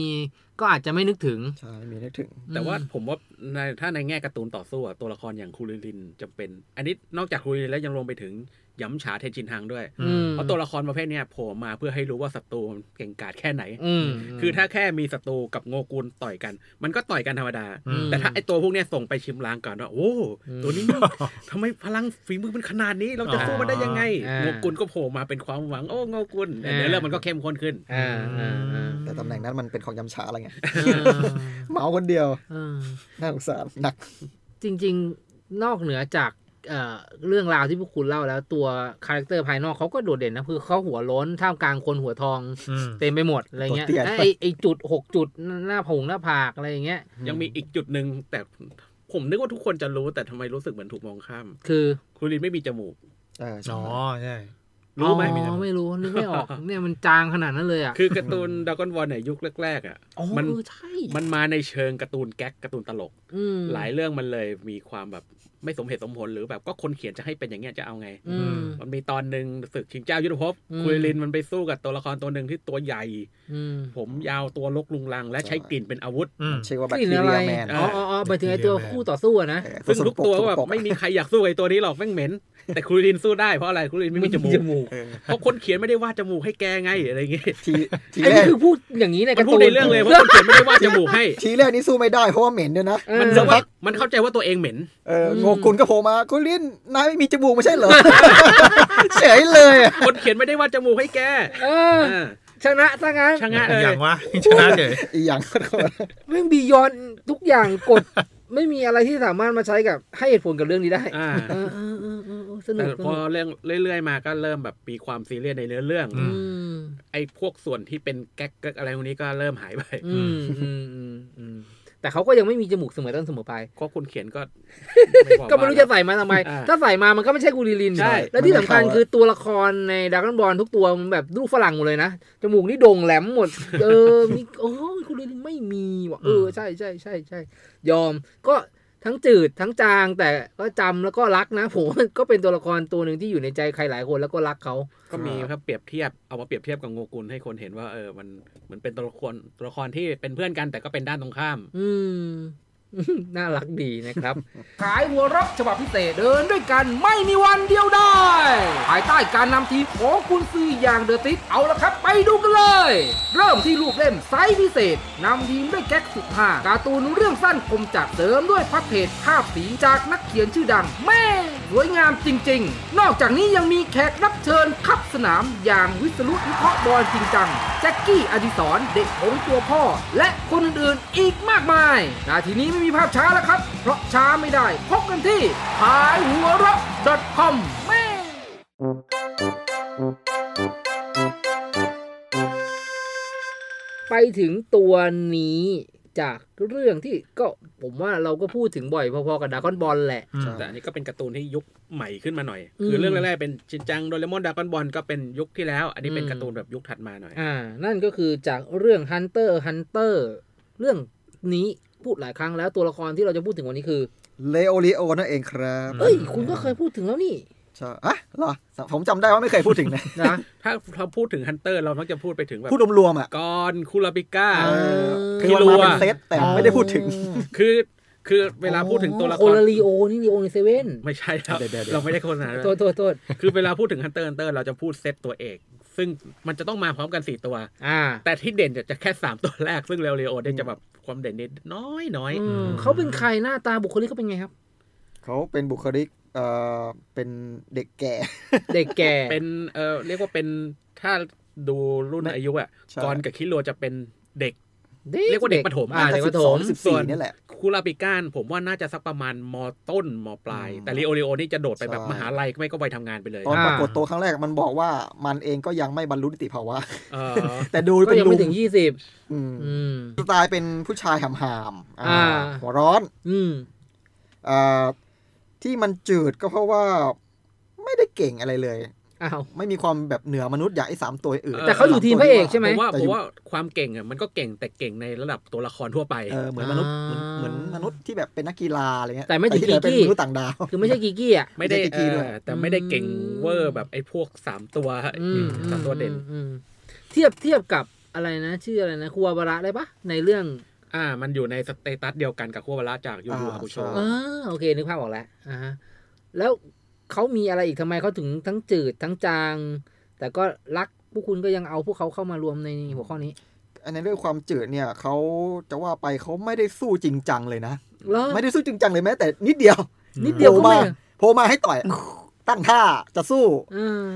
ก็อาจจะไม่นึกถึง ใช่มีนึกถึง แต่ว่าผมว่าในถ้าในแง่การ์ตูนต่อสู้อะตัวละครอย่างคูริลินจำเป็น อันนี้นอกจากคูริลินแล้วยังรวมไปถึงห ย้ำฉาเทนจินฮังด้วยอืมเพราะตัวละครประเภทเนี้ยโผล่มาเพื่อให้รู้ว่าศัตรูมันเก่งกาจแค่ไหนอืมคือถ้าแค่มีศัตรูกับโงกุลต่อยกัน มันก็ต่อยกันธรรมดาอืมแต่ถ้าไอตัวพวกเนี้ยส่งไปชิมลางก่อนว่าโอ้อืมตัวนี้มันทำไมพลังฝีมือมันขนาดนี้ เราจะสู้มันได้ยังไงอ่าโงกุลก็โผล่มาเป็นความหวังโอ้โงกุลเดี๋ยวเรื่องมันก็เข้มข้นขึ้นอ่าอ่าอ่าแต่ตำแหน่งนั้นมันเป็นของยำฉาอะไรไงเออเหมาคนเดียวเออน่าสงสารหนัก จริง ๆ นอกเหนือจาก เอ่อเรื่องราวที่พวกคุณเล่าแล้วตัว character ภายนอกเขาก็โดดเด่นนะคือเขาหัวโล้นท่ามกลางคนหัวทองอืมเต็มไปหมดอะไรเงี้ยตัวเตี้ยไอไอจุดหกจุดหน้าผงหน้าผากอะไรอย่างเงี้ย ยังมีอีกจุดหนึ่งแต่ผมนึกว่าทุกคนจะรู้แต่ทำไมรู้สึกเหมือนถูกมองข้าม คือคูรินไม่มีจมูกเออใช่อ๋อใช่รู้ไหมอ๋อไม่รู้นึกไม่ออกเนี่ยมันจางขนาดนั้นเลยอะคือการ์ตูนดากอนบอลเนี่ยยุคแรกๆอะอ๋อมันเออใช่มันมาในเชิงการ์ตูนแก๊กการ์ตูนตลกอืมหลายเรื่องมันเลยมีความแบบไม่สมเหตุสมผลหรือแบบก็คนเขียนจะให้เป็นอย่างเงี้ยจะเอาไงอืมมันมีตอนหนึ่งศึกชิงเจ้ายุทธภพอืมคุยลินมันไปสู้กับตัวละครตัวหนึ่งที่ตัวใหญ่อืมผมยาวตัวลกลุงลัง และใช้กลิ่นเป็นอาวุธอืมชื่อว่าแบคกลิ่นทีอะไรเรียแมนอ๋ออ๋ออ๋อไปถึงไอตัวคู่ต่อสู้อะนะเออซึ่งทุกตัวก็แบบสกปรไม่มีใครอยากสู้ไอ้ตัวนี้หรอกแม่งเหม็น แต่คุยลินสู้ได้เพราะอะไรคุยลินไม่มีจมูกเออเพราะคนเขียนไม่ได้วาดจมูกให้แกไงอะไรอย่างเงี้ยทีทีไอ้แรนี่กคือพูดอย่างนี้ในมักานร์พูตูดนในเรื่องเลยเพราะคนเขียนไม่ได้วาดจมูกให้ทีแรกนี่สู้ไม่ได้เพราะว่าเหม็นด้วยนะเออมันรู้ว่ามันเข้าใจว่าตัวเองเหม็นเออโงกุลก็โผล่มากุลินนายไม่มีจมูกไม่ใช่เหรอเฉยเลยอะคนเขียนไม่ได้วาดจมูกให้แกเอออ่าชนะซะงั้นชะงะเลยอย่างว่าชนะเฉยอีหยังก็โดนแม่งบียอนทุกอย่างกดไม่มีอะไรที่สามารถมาใช้กับให้เหตุผลกับเรื่องนี้ได้อ่าเออเออเออเออเออสนุแต่กสพอนุกเรื่องเรื่อยๆมาก็เริ่มแบบมีความซีเรียสในเนื้อเรื่องอือืมไอ้พวกส่วนที่เป็นแก๊กเก๊กอะไรพวกนี้ก็เริ่มหายไปอืมอืมอืมอืม แต่เขาก็ยังไม่มีจมูกเสมอต้นเสมอไปก็คุณเขียนก็ ก็ไม่รู้จะใส่มาทำไมอ่าถ้าใส่มามันก็ไม่ใช่กูริลินใช่แล้วที่สำคัญคือตัวละครในดากอนบอลทุกตัวมันแบบลูกฝรั่งหมดเลยนะ จมูกนี่โด่งแหลมหมด เออมีโอ้ยกูริลินไม่มีว่ะเออใช่ใช่ใช่ใช่ยอมก็ ทั้งจืดทั้งจางแต่ก็จำแล้วก็รักนะผมว่าก็เป็นตัวละครตัวหนึ่งที่อยู่ในใจใครหลายคนแล้วก็รักเขาก็มีครับเปรียบเทียบเอามาเปรียบเทียบกับโงกุลให้คนเห็นว่าเออมันเหมือนเป็นตัวละครตัวละครที่เป็นเพื่อนกันแต่ก็เป็นด้านตรงข้าม อืม น่ารักดีนะครับ ขายหัวรักฉบับพิเศษเดินด้วยกันไม่มีวันเดียวได้ ภายใต้การนำทีมของคุณซื้ออย่างเดอะติสเอาละครับ ไปดูกันเลย เริ่มที่รูปเล่มไซส์พิเศษนำทีมด้วยแก๊กสุดห้าการ์ตูนเรื่องสั้นคมจัดเสริมด้วยพับเพจภาพสีจากนักเขียนชื่อดังแม่สวยงามจริง ๆ นอกจากนี้ยังมีแขกรับเชิญขับสนามอย่างวิศรุวิเคราะห์บอลจริงจังแจ็คกี้อดิศรเด็กของตัวพ่อ และคนอื่นๆอีกมากมายนาทีนี้ไม่มีภาพช้าแล้วครับ เพราะช้าไม่ได้ พบกันที่ขายหัวเราะ .com แม่ไปถึงตัวนี้จากเรื่องที่ก็ผมว่าเราก็พูดถึงบ่อยพอๆกับดากอนบอลแหละอืมแต่อันนี้ก็เป็นการ์ตูนที่ยุคใหม่ขึ้นมาหน่อยอืมคือเรื่องแรกๆเป็นชินจังโดเรมอนดากอนบอลก็เป็นยุคที่แล้ว อันนี้เป็นอืมการ์ตูนแบบยุคถัดมาหน่อย อ่า นั่นก็คือจากเรื่อง Hunter Hunter เรื่องนี้ พูดหลายครั้งแล้วตัวละครที่เราจะพูดถึงวันนี้คือเลโอริโอนั่นเองครับเอ้ยคุณก็เคยพูดถึงแล้วนี่ใช่อะเหรอ ผมจำได้ว่าไม่เคยพูดถึงนะนะถ้าเราพูดถึงฮันเตอร์เรามักจะพูดไปถึงแบบพูดรวมๆอะกอนคูราปิก้าเออคือมันมาเป็นเซตแต่ไม่ได้พูดถึง คือคือเวลาพูดถึงตัวละครเลโอริโอนี่ลีโอในเซเว่นไม่ใช่ครับเดี๋ยวๆๆเราไม่ได้โฆษณาโทษโทษโทษคือเวลาพูดถึงฮันเตอร์ฮันเตอร์เราจะพูดเซตตัวเอก ซึ่งมันจะต้องมาพร้อมกันสี่ตัว อ่า แต่ที่เด่นจะแค่สามตัวแรก ซึ่งเรโอเนี่ยจะแบบความเด่นนิดน้อยน้อยอืมเขาเป็นใครหน้าตาบุคลิกเขาเป็นไงครับ เขาเป็นบุคลิกเอ่อเป็นเด็กแก่ เด็กแก่ เป็นเออเรียกว่าเป็นถ้าดูรุ่นอายุอะใช่กอนกับคิโรจะเป็นเด็กด็ เรียกว่าเด็กประถมอ่าเด็กประถมสิบสี่นี่แหละคคูราปิก้านผมว่าน่าจะสักประมาณมต้นมปลายอืมแต่ลีโอริโอนี่จะโดดไปแบบใช่มหาลัยไม่ก็ไปทำงานไปเลย ตอนอ่าปรากฏตัวครั้งแรกมันบอกว่ามันเองก็ยังไม่บรรลุนิติภาวะเออแต่ดูก็เป็นยังลุไม่งถึงยี่สิบอืมอืมสไตล์เป็นผู้ชายหำหามๆอ่าอ่าหัวร้อน อืมอ่าที่มันจืดก็เพราะว่าไม่ได้เก่งอะไรเลย อ้าวไม่มีความแบบเหนือมนุษย์อย่างไอ้สามตัวอื่นแต่เขาอยู่ทีมพระเอกใช่ไหมผมว่าแต่ผอยู่มว่าความเก่งอะมันก็เก่งแต่เก่งในระดับตัวละครทั่วไปเออเหมือนมนุษย์อ่าเหมือนเหมือนมนุษย์ที่แบบเป็นนักกีฬาอะไรเงี้ยแต่ไม่ถึงที่เหลือเป็นกีกี้มนุษย์ต่างดาวคือไม่ใช่กีกี้อะไม่ได้ไม่ได้กี่ด้วยเออแต่ไม่ได้เก่งอืมเวอร์แบบไอ้พวกสามตัวอืมสามตัวเด่นอืมอืมเทียบเทียบกับอะไรนะ ชื่ออะไรนะคุวาบาระได้ปะในเรื่องอ่า มันอยู่ใน status เดียวกันกับคุวาบาระจากยูยูอ่าฮาคุโชใช่เออโอเคนึกภาพออกแล้วอ่าฮะแล้ว เขามีอะไรอีกทำไมเขาถึงทั้งจืดทั้งจาง แต่ก็รักพวกคุณก็ยังเอาพวกเขาเข้ามารวมในหัวข้อนี้ อันในเรื่องความจืดเนี่ยเขาจะว่าไปเขาไม่ได้สู้จริงจังเลยนะเหรอไม่ได้สู้จริงจังเลยแม้แต่นิดเดียว นิดเดียวก็โผล่ไม่มาโผล่มาให้ต่อยตั้งท่าจะสู้เออ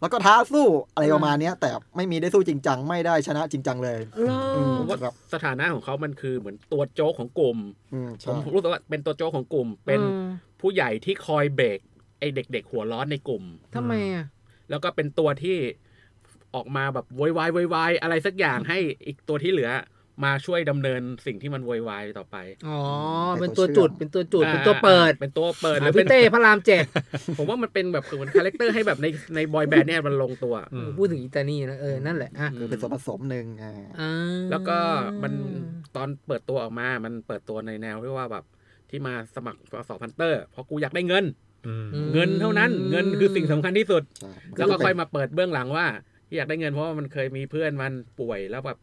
แล้วก็ท้าสู้อะไรอ่าประมาณเนี้ยแต่ไม่มีได้สู้จริงจังไม่ได้ชนะจริงจังเลยเหรออืมผมว่าสถานะของเขามันคือเหมือนตัวโจ๊กของกลุ่มอืมผใช่มรู้สึกว่าเป็นตัวโจ๊กของกลุ่มเป็นออผู้ใหญ่ที่คอยเบรก ไอ้เด็ก ๆ หัวร้อนในกลุ่มทำไมอะแล้วก็เป็นตัวที่ออกมาแบบโวยวายโวยวายอะไรสักอย่างให้อีกตัวที่เหลือมาช่วยดำเนินสิ่งที่มันโวยวายต่อไป อ๋อ เป็นตัวจุด เป็นตัวจุด เป็นตัวเปิด เป็นตัวเปิดหรือ่าอเป็พี่นเต้พระรามเจ็ด ผมว่ามันเป็นแบบเหมือนคาแรคเตอร์ให้แบบในในบอยแบนด์เนี่ยมันลงตัวอืมพูดถึงอิตาลีนะเออ นั่นแหละ อะคือเป็นส่วนผสมหนึ่งอ่าอ่าแล้วก็มันตอนเปิดตัวออกมา มันเปิดตัวในแนวที่ว่าแบบที่มาสมัครสอบพันเตอร์ เพราะกูอยากได้เงินอืม เงินเท่านั้น เงินคือสิ่งสำคัญที่สุดใช่แล้วก็ค่อยมาเปิดเบื้องหลังว่าที่อยากได้เงินเพราะว่ามันเคยมีเพื่อนมันป่วยแล้วแบบ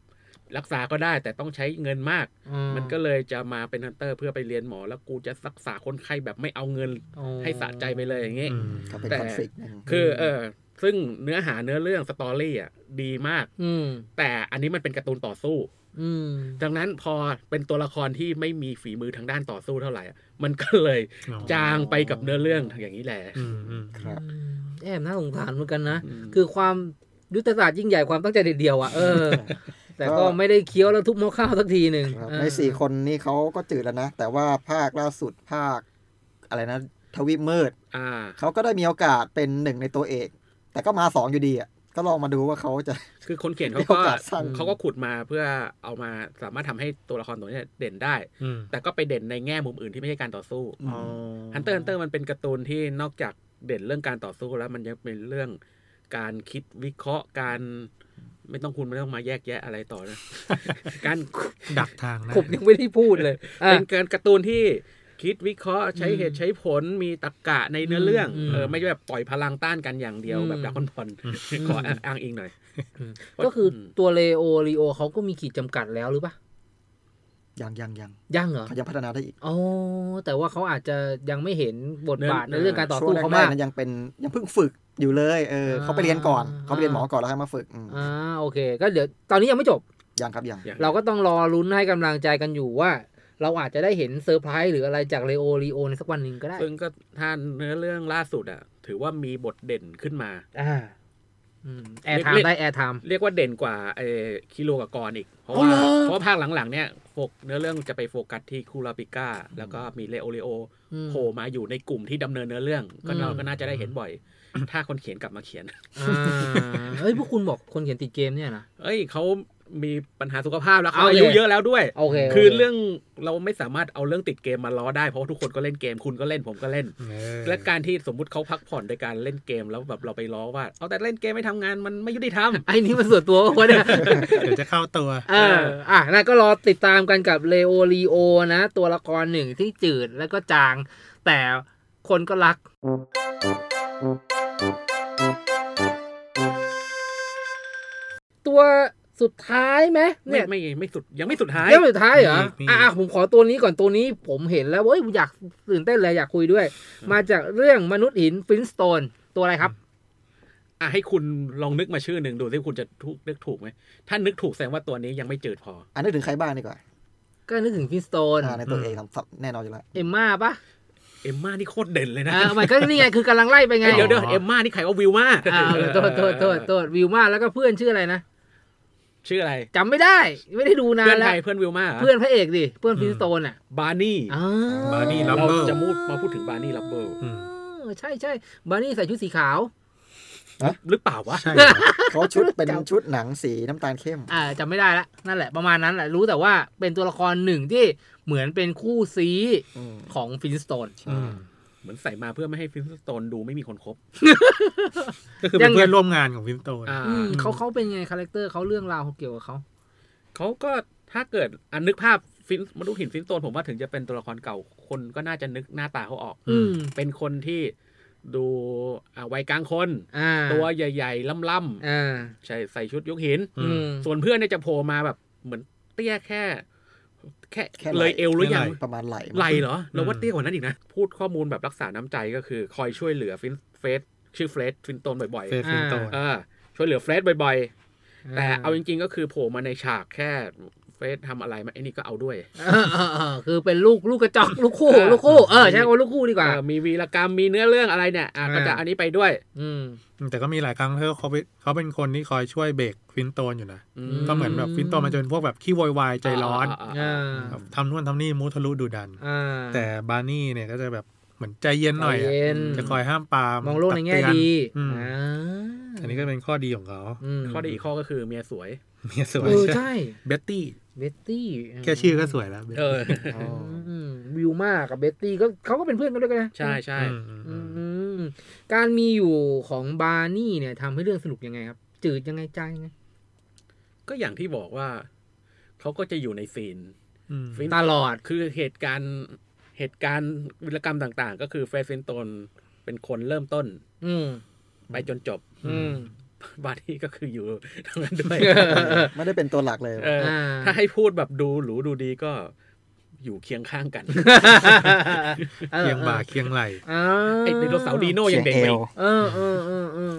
รักษาก็ได้แต่ต้องใช้เงินมากอืมันก็เลยจะมาเป็นฮันเตอร์เพื่อไปเรียนหมอ แล้วกูจะรักษาคนไข้แบบไม่เอาเงินอ๋อให้สะใจไปเลยอย่างงี้อืมก็เป็นแต่ conflict หนึ่งคือเออซึ่งเนื้อหาเนื้อเรื่อง story อะดีมากอืมแต่อันนี้มันเป็นการ์ตูนต่อสู้อืม ดังนั้นพอเป็นตัวละครที่ไม่มีฝีมือทางด้านต่อสู้เท่าไหร่อะมันก็เลยอ๋อจางไปกับเนื้อเรื่องอย่างนี้แหละอืมอืมครับอืมแอบน่าสงสารเหมือนกันนะอืมคือความยุทธศาสตร์ยิ่งใหญ่ความตั้งใจเด็ดเดียวอะเออ แต่ก็ก็ไม่ได้เคี้ยวแล้วทุบหม้อข้าวสักทีหนึ่งครับเออในสี่คนนี้เขาก็จืดแล้วนะ แต่ว่าภาคล่าสุดภาค อะไรนะ ทวีปมืดอ่าเขาก็ได้มีโอกาสเป็นหนึ่งในตัวเอก แต่ก็มาสองอยู่ดีอะก็ลองมาดูว่าเขาจะ คือคนเขียนเขามีก็โอกาสสร้างเขาก็ขุดมาเพื่อเอามาสามารถทำให้ตัวละครตัวนี้เด่นได้อืมแต่ก็ไปเด่นในแง่มุมอื่นที่ไม่ใช่การต่อสู้อ๋อฮันเตอร์ฮันเตอร์มันเป็นการ์ตูนที่นอกจากเด่นเรื่องการต่อสู้แล้วมันยังเป็นเรื่องการคิดวิเคราะห์การไม่ต้องคุณไม่ต้องมาแยกแยะอะไรต่อนะ การดักทางนะผมยังไม่ได้พูดเลยอะเป็นการการ์ตูนที่คิดวิเคราะห์ใช้เหตุใช้ผลมีตรรกะในเนื้อเรื่องอืมเออไม่ใช่แบบปล่อยพลังต้านกันอย่างเดียวอืมแบบดราก้อนบอลขออ้างอิงหน่อย ก็คือตัวเลโอรีโอเขาก็มีขีดจำกัดแล้วหรือปะยังยังยังยังเหรอเขายังพัฒนาได้อีกอ๋อแต่ว่าเขาอาจจะยังไม่เห็นบทบาทเนื้ในอเรื่องการต่อช่วสู้งเขาแรมากกๆนั้นยังเป็นยังเพิ่งฝึกอยู่เลยเอออ่าเขาไปเรียนก่อนเขาไปเรียนหมออ่าก่อนแล้วค่อยมาฝึกอืมอ่าโอเค ก็เดี๋ยวตอนนี้ยังไม่จบยังครับยังอย่างเราก็ต้องรอลุ้นให้กำลังใจกันอยู่ว่า เราอาจจะได้เห็นเซอร์ไพรส์หรืออะไรจากเลโอรีโอในสักวันหนึ่งก็ได้ ซึ่งก็ถ้าเนื้อเรื่องล่าสุดอะ ถือว่ามีบทเด่นขึ้นมา อ่า airtime เรียกได้ airtimeเรียกว่าเด่นกว่าไอ้คิรัวกับกอนอีก เพราะอ๋อว่าเหรอเพราะว่าภาคหลังๆ เนี่ยโฟกเนื้อเรื่องจะไปโฟกัสที่คูราปิก้า แล้วก็มีเลโอเลโอโผล่มาอยู่ในกลุ่มที่ดำเนินเนื้อเรื่อง ก็อืมเราก็น่าจะได้เห็นบ่อย ถ้าคนเขียนกลับมาเขียนอ่าเฮ้ยพวกคุณบอกคนเขียนติดเกมเนี่ยนะเอ้ยเขา มีปัญหาสุขภาพแล้วเขาโอเคอายุเยอะแล้วด้วยโอเคคือโเคเรื่องเราไม่สามารถเอาเรื่องติดเกมมาล้อได้เพราะว่าทุกคนก็เล่นเกมคุณก็เล่นผมก็เล่นเออและการที่สมมุติเขาพักผ่อนในการเล่นเกมแล้วแบบเราไปล้อว่าเอาแต่เล่นเกมไม่ทำงานมันไม่ยุติธรรมไอ้นี่มันส่วนตัววะเนี่ยเดี๋ยวจะเข้าตัวเอออะนั่นก็รอติดตามกันกับเลโอรีโอนะ ตัวละครหนึ่งที่จืดแล้วก็จาง แต่คนก็รักตัว สุดท้ายไหมไม่เนี่ยไม่ไม่สุดยังไม่สุดท้าย เรื่องสุดท้ายเหรอมีมี อะผมขอตัวนี้ก่อนตัวนี้ผมเห็นแล้วเว้ยอยากตื่นเต้นเลยอยากคุยด้วย มาจากเรื่องมนุษย์หินฟินสโตนตัวอะไรครับ อะให้คุณลองนึกมาชื่อหนึ่งดูสิคุณจะถูกนึกถูกไหมถ้านึกถูกแสดงว่าตัวนี้ยังไม่จืดพออันนึกถึงใครบ้างดีกว่าก็นึกถึงฟินสโตนอ่าในตัวเองทำซับแน่นอนอยู่แล้ว เอมม่าปะเอมม่านี่โคตรเด่นเลยนะอ่ามันก็นี่ไงคือกำลังไล่ไปไงเอ้ยเดี๋ยวเดี๋ยวเอมม่านี่ใครว่าวิวมาอ่าเออโทษโทษโทษโทษวิวมาแล้วก็เพื่อนชื่ออะไรนะ ชื่ออะไรจำไม่ได้ ไม่ได้ดูนาเพื่อนนแล้ใครวเพื่อนวิลมาหรเพื่อนพระเอกดิ เพื่อนฟินสโตนอะบาร์นี่อ่าบาร์นี่เรา Rubble จะมูดมาพูดถึงบาร์นี่ลับเบิลอืมเออใช่ใช่บาร์นี่ใส่ชุดสีขาว หรือเปล่าวะ ใช่เหรอเขาชุดเป็นชุดหนังสีน้ำตาลเข้ม อ่าจำไม่ได้ละนั่นแหละประมาณนั้นแหละรู้แต่ว่าเป็นตัวละครหนึ่งที่เหมือนเป็นคู่ซีอืม ของฟินสโตน อืม เหมือนใส่มาเพื่อไม่ให้ฟินสโตนดูไม่มีคนคบ ก็คือเป็นเพื่อนร่วมงานของฟินสโตนอ่า อืมเขาเขาเป็นไง character เขาเรื่องราวเขาเกี่ยวกับเขาเขาก็ถ้าเกิดอันนึกภาพมนุษย์หินฟินสโตนผมว่าถึงจะเป็นตัวละครเก่าคนก็น่าจะนึกหน้าตาเขาออก อืมเป็นคนที่ดูอ่าวัยกลางคน อ่าตัวใหญ่ ๆล่ำอ่าๆใช่ใส่ชุดยุคหิน อือืมมส่วนเพื่อนเนี่ยจะโผล่มาแบบเหมือนเตี้ยแค่ แค่แค่ไหล่เลยเอวหรือยังแค่ไหล่ประมาณไหล่ไหล่เหรอเราว่าอืมเตี้ยกว่านั้นอีกนะ พูดข้อมูลแบบรักษาน้ำใจก็คือคอยช่วยเหลือฟลินเฟรดชื่อเฟรดฟลินต์สโตนบ่อยเฟรดฟลินต์สโตนๆเออช่วยเหลือเฟรดบ่อยๆ แต่เอาจริง ๆ ก็คือโผล่มาในฉากแค่เฟ รดทำอะไรมาไอ้นี่ก็เอาด้วยเออเออเออคือเป็นลูกลูกกระจอกลูกคู่เออลูกคู่เออใช้คำว่าลูกคู่ดีกว่าเออมีวีรกรรมมีเนื้อเรื่องอะไรเนี่ยอะอ่าก็จะอันนี้ไปด้วย อืมแต่ก็มีหลายครั้งที่เขาไปเขาเป็นคนที่คอยช่วยเบรกฟลินต์สโตนอยู่นะอืมก็เหมือนแบบฟลินต์สโตนมันจะเป็นพวกแบบขี้โวยวายใจร้อนาาอ่าาแบบทำนู่นทำนี่มุทะลุดุดันอ่าแต่บาร์นี่เนี่ยก็จะแบบเหมือนใจเย็นหน่อยใจอะเย็นจะคอยห้ามปรามมองโลกในแง่ตักเตือนดีอืมอ่าอันนี้ก็เป็นข้อดีของเขามข้อดีอีกข้อก็คือเมียสวยเมียสวยเออใช่เบตตี้ เบตตี้แค่ชื่อก็สวยแล้ว Betty เอออืมวิวมากกับเบตตี้ก็เขาก็เป็นเพื่อนกันด้วยกันนะใช่ใช่อืมอืมอือืมมการมีอยู่ของบาร์นี่เนี่ยทำให้เรื่องสนุกยังไงครับ จืดยังไงใจยังไง ก็อย่างที่บอกว่า เขาก็จะอยู่ใน scene อืม ฟลินตลอด คือเหตุการณ์เหตุการณ์วีรกรรมต่างๆ ก็คือเฟรดฟลินต์สโตนเป็นคนเริ่มต้นอืม ไปจนจบ อืม บาร์นี่ก็คืออยู่ตรงนั้นด้วยไม่ได้เป็นตัวหลักเลยเอออ่าถ้าให้พูดแบบดูหรูดูดีก็อยู่เคียงข้างกันออเคียงบ่าเคียงไหลอ่าไอไดโนเสาร์ดีโน่ยังเด็กเอไปวเออเออเออ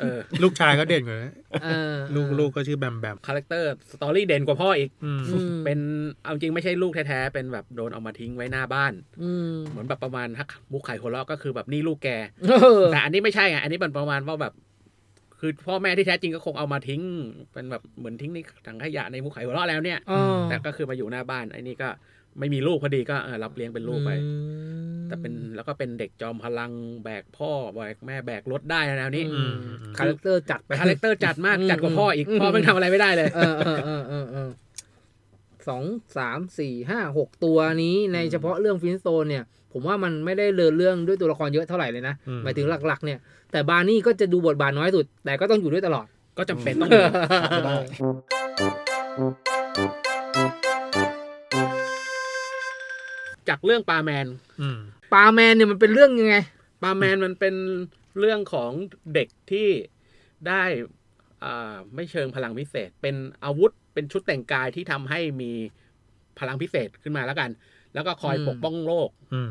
เออเออเออเออลูกชายก็เด่นกว่านะเออลูกลูกก็ชื่อแบมแบมคาแรคเตอร์สตอรี่เด่นกว่าพ่ออีกอืมอืมเป็นเอาจริงไม่ใช่ลูกแท้ๆเป็นแบบโดนเอามาทิ้งไว้หน้าบ้านอืมเหมือนแบบประมาณฮักมุกไข่หัวเราะก็คือแบบนี่ลูกแกเออแต่อันนี้ไม่ใช่ไงอันนี้มันประมาณว่าแบบคือพ่อแม่ที่แท้จริงก็คงเอามาทิ้ง เป็นแบบเหมือนทิ้งในถังขยะในมุกขายหัวเราะแล้วเนี่ยอ๋อแต่ก็คือมาอยู่หน้าบ้านไอ้นี่ก็ไม่มีลูกพอดีก็เออรับเลี้ยงเป็นลูกไปอืม แต่เป็นแล้วก็เป็นเด็กจอมพลังแบกพ่อแบกแม่แบกรถได้แนวนี้อืมคาแรคเตอร์จัดไปคาแรคเตอร์จัดมากอืมจัดกว่าพ่ออีกอืมพ่อไม่ทำอะไรไม่ได้เลยเออเออเออเออเออสองสามสี่ห้าหกตัวนี้ในเฉพาะเรื่องฟลินต์สโตนเนี่ย ผมว่ามันไม่ได้เดินเรื่องด้วยตัวละครเยอะเท่าไหร่เลยนะอืมหมายถึงหลักๆ เนี่ย แต่บาร์นี่ก็จะดูบทบาทน้อยสุด แต่ก็ต้องอยู่ด้วยตลอด ก็จำเป็นต้องไม่ได้จากเรื่องปลาแมนอืม ปาแมนเนี่ยมันเป็นเรื่องยังไงปลาแมนมันเป็นเรื่องของเด็กที่ได้อ่าไม่เชิงพลังพิเศษ เป็นอาวุธเป็นชุดแต่งกายที่ทำให้มีพลังพิเศษขึ้นมาแล้วกัน แล้วก็คอยอืมปกป้องโลก อืม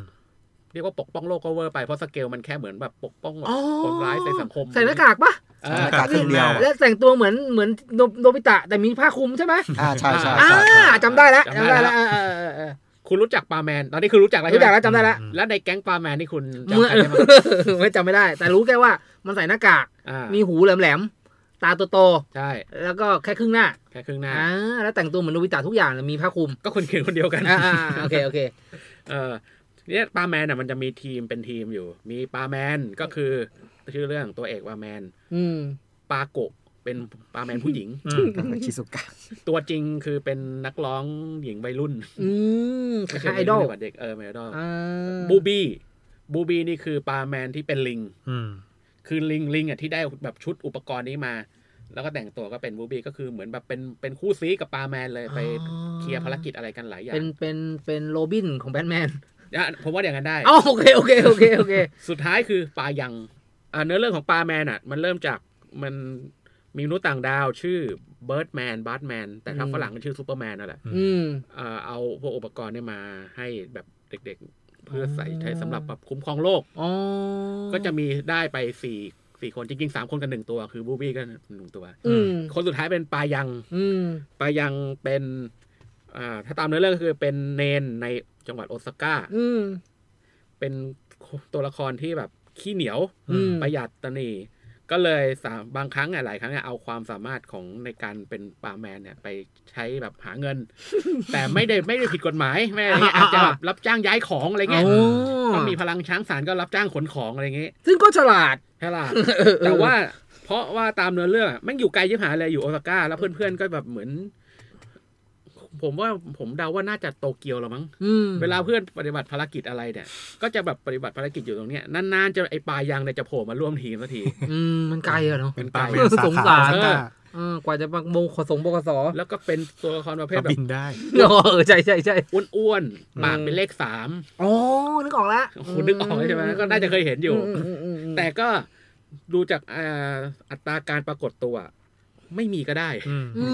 เรียกว่าปกป้องโลกก็เวอร์ไปเพราะสเกลมันแค่เหมือนแบบปกป้องแบบอ๋อคนร้ายในสังคม ใส่หน้ากากปะเอใส่อหน้ากากครึ่งเดียวและแต่งตัวเหมือนเหมือนโนโนบิตะแต่มีผ้าคลุมใช่ไหมอ่าใช่ใช่อ่าใช่ใช่จำได้แล้วจำได้แล้ว เออเออเออเออคุณรู้จักปาร์แมน ตอนนี้คือรู้จักแล้วใช่ไหมรู้จักแล้วจำได้แล้วอืมแล้วในแก๊งปาร์แมนนี่คุณจำชื่อใครได้ไหมไม่จำไม่ได้ แต่รู้แค่ว่ามันใส่หน้ากาก อ่ามีหูแหลมๆ ตาโตใช่ๆ แล้วก็แค่ครึ่งหน้าแค่ครึ่งหน้า อ่าแล้วแต่งตัวเหมือนโนบิตะทุกอย่างเลยมีผ้าคลุมก็คนเขียนคนเดียวกันอ่าอ่าโอเคโอเค เออเนี่ยปาร์แมนอะมันจะมีทีมเป็นทีมอยู่ มีปาร์แมนก็คือชื่อเรื่องตัวเอกปาร์แมนอืมปาโกะ เป็นปาร์แมนผู้หญิงอืมชิซุกะตัวจริงคือเป็นนักร้องหญิงวัยรุ่น อืมคม่ใช่ล้ายๆไอดอลวัยรุ่นเด็กเออไม่ไอดอลอ่าบูบี้บูบี้นี่คือปาร์แมนที่เป็นลิงอืมคือลิงลิงอะที่ได้แบบชุดอุปกรณ์นี้มา แล้วก็แต่งตัวก็เป็นบูบี้ก็คือเหมือนแบบเป็นเป็นคู่ซี้กับปาร์แมนเลยไปเคลียร์ภารกิจอะไรกันหลายอย่างเป็นเป็นเป็นโรบินของแบทแมนอะผมว่าอย่างนั้นได้อ๋อโอเคโอเคโอเคโอเค สุดท้ายคือปายังอ่าเนื้อเรื่องของปาร์แมนอะ มันเริ่มจากมัน มีมนุษย์ต่างดาวชื่อเบิร์ดแมนเบิร์ดแมนแต่ถ้าอืมฝรั่งก็ชื่อซูเปอร์แมนนั่นแหละอืมอ่าเอาพวกอุปกรณ์เนี่ยมาให้แบบเด็กๆ เพื่อใส่ใช้สำหรับแบบคุ้มครองโลกอ๋อก็จะมีได้ไปสี่สี่คนจริงๆสามคนกับหนึ่งตัว คือบูบี้ก็หนึ่งตัวอืมคนสุดท้ายเป็นปลายังอืมปลายังเป็นอ่าถ้าตามเนื้อเรื่องก็คือเป็นเนนในจังหวัดโอซาก้าอืมเป็นตัวละครที่แบบขี้เหนียวอืมประหยัดตะหนี ก็เลยสามบางครั้งอะหลายครั้งอะเอาความสามารถของในการเป็นปาแมนเนี่ยไปใช้แบบหาเงิน แต่ไม่ได้ไม่ได้ผิดกฎหมายไม่อะไรเงี้ยอาจจะแบบรับจ้างย้ายของอะไรเงี้ยโอ้ก็มีพลังช้างสารก็รับจ้างขนของอะไรเงี้ยซึ่งก็ฉลาดใช่ล่ะแต่ว่าเพราะว่าตามเนื้อเรื่องอะแม่งอยู่ไกลชิบหายเลยอยู่โอซาก้าแล้วเพื่อนๆก็แบบเหมือน ผมว่าผมเดาว่าน่าจะโตเกียวแล้วมั้งอืมเวลาเพื่อนปฏิบัติภารกิจอะไรเนี่ย ก็จะแบบปฏิบัติภารกิจอยู่ตรงเนี้ยนานๆจะไอปลายางเนี่ยจะโผล่มาร่วมทีมสักทีอืมมันไกลอะเนาะเป็นปาไก่เมนสาสงขาสารเออเออกว่าจะมาโมขสงบกสแล้วก็เป็นตัวละครประเภทก็แบบบินได้เออใช่ใช่ใช่อ้วนๆปากเป็นเลขสามอ๋อนึกออกแล้วคุณนึกออกใช่ไหมก็น่าจะเคยเห็นอยู่มอืมอืมอืมแต่ก็ดูจากอ่าอัตราการปรากฏตัว ไม่มีก็ได้อืมอื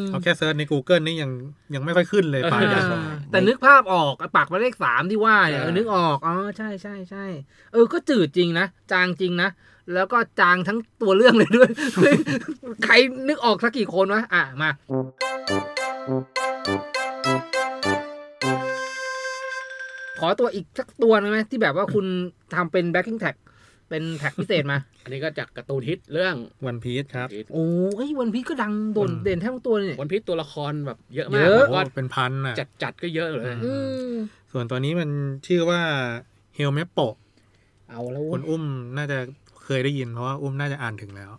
มเอาแค่เซิร์ชใน Google นี่ยังยังไม่ค่อยขึ้นเลยปลายางอ่าแต่นึกภาพออกไอ้ปากมาเลขสามที่ว่าเนี่ยเออนึกออกอ๋อใช่ใช่ใช่เออก็จืดจริงนะจางจริงนะแล้วก็จางทั้งตัวเรื่องเลยด้วย ใครนึกออกสักกี่คนวะอะมา ขอตัวอีกสักตัวหนึงไหมที่แบบว่าคุณทำเป็น backing track เป็น track พิเศษมา อันนี้ก็จากการ์ตูนฮิตเรื่องวันพีชครับ โอ้ยวันพีชก็ดังโดนอืมเด่นแทบทุกตัวเลยเนี่ยวันพีชตัวละครแบบเยอะมากเยอะแบบว่าโอ้เป็นพันอะจัดจัดๆก็เยอะเลยอือืมส่วนตัวนี้มันชื่อว่าเฮลเมปโปเอาแล้วคุณอุ้มน่าจะเคยได้ยินเพราะว่าอุ้มน่าจะอ่านถึงแล้ว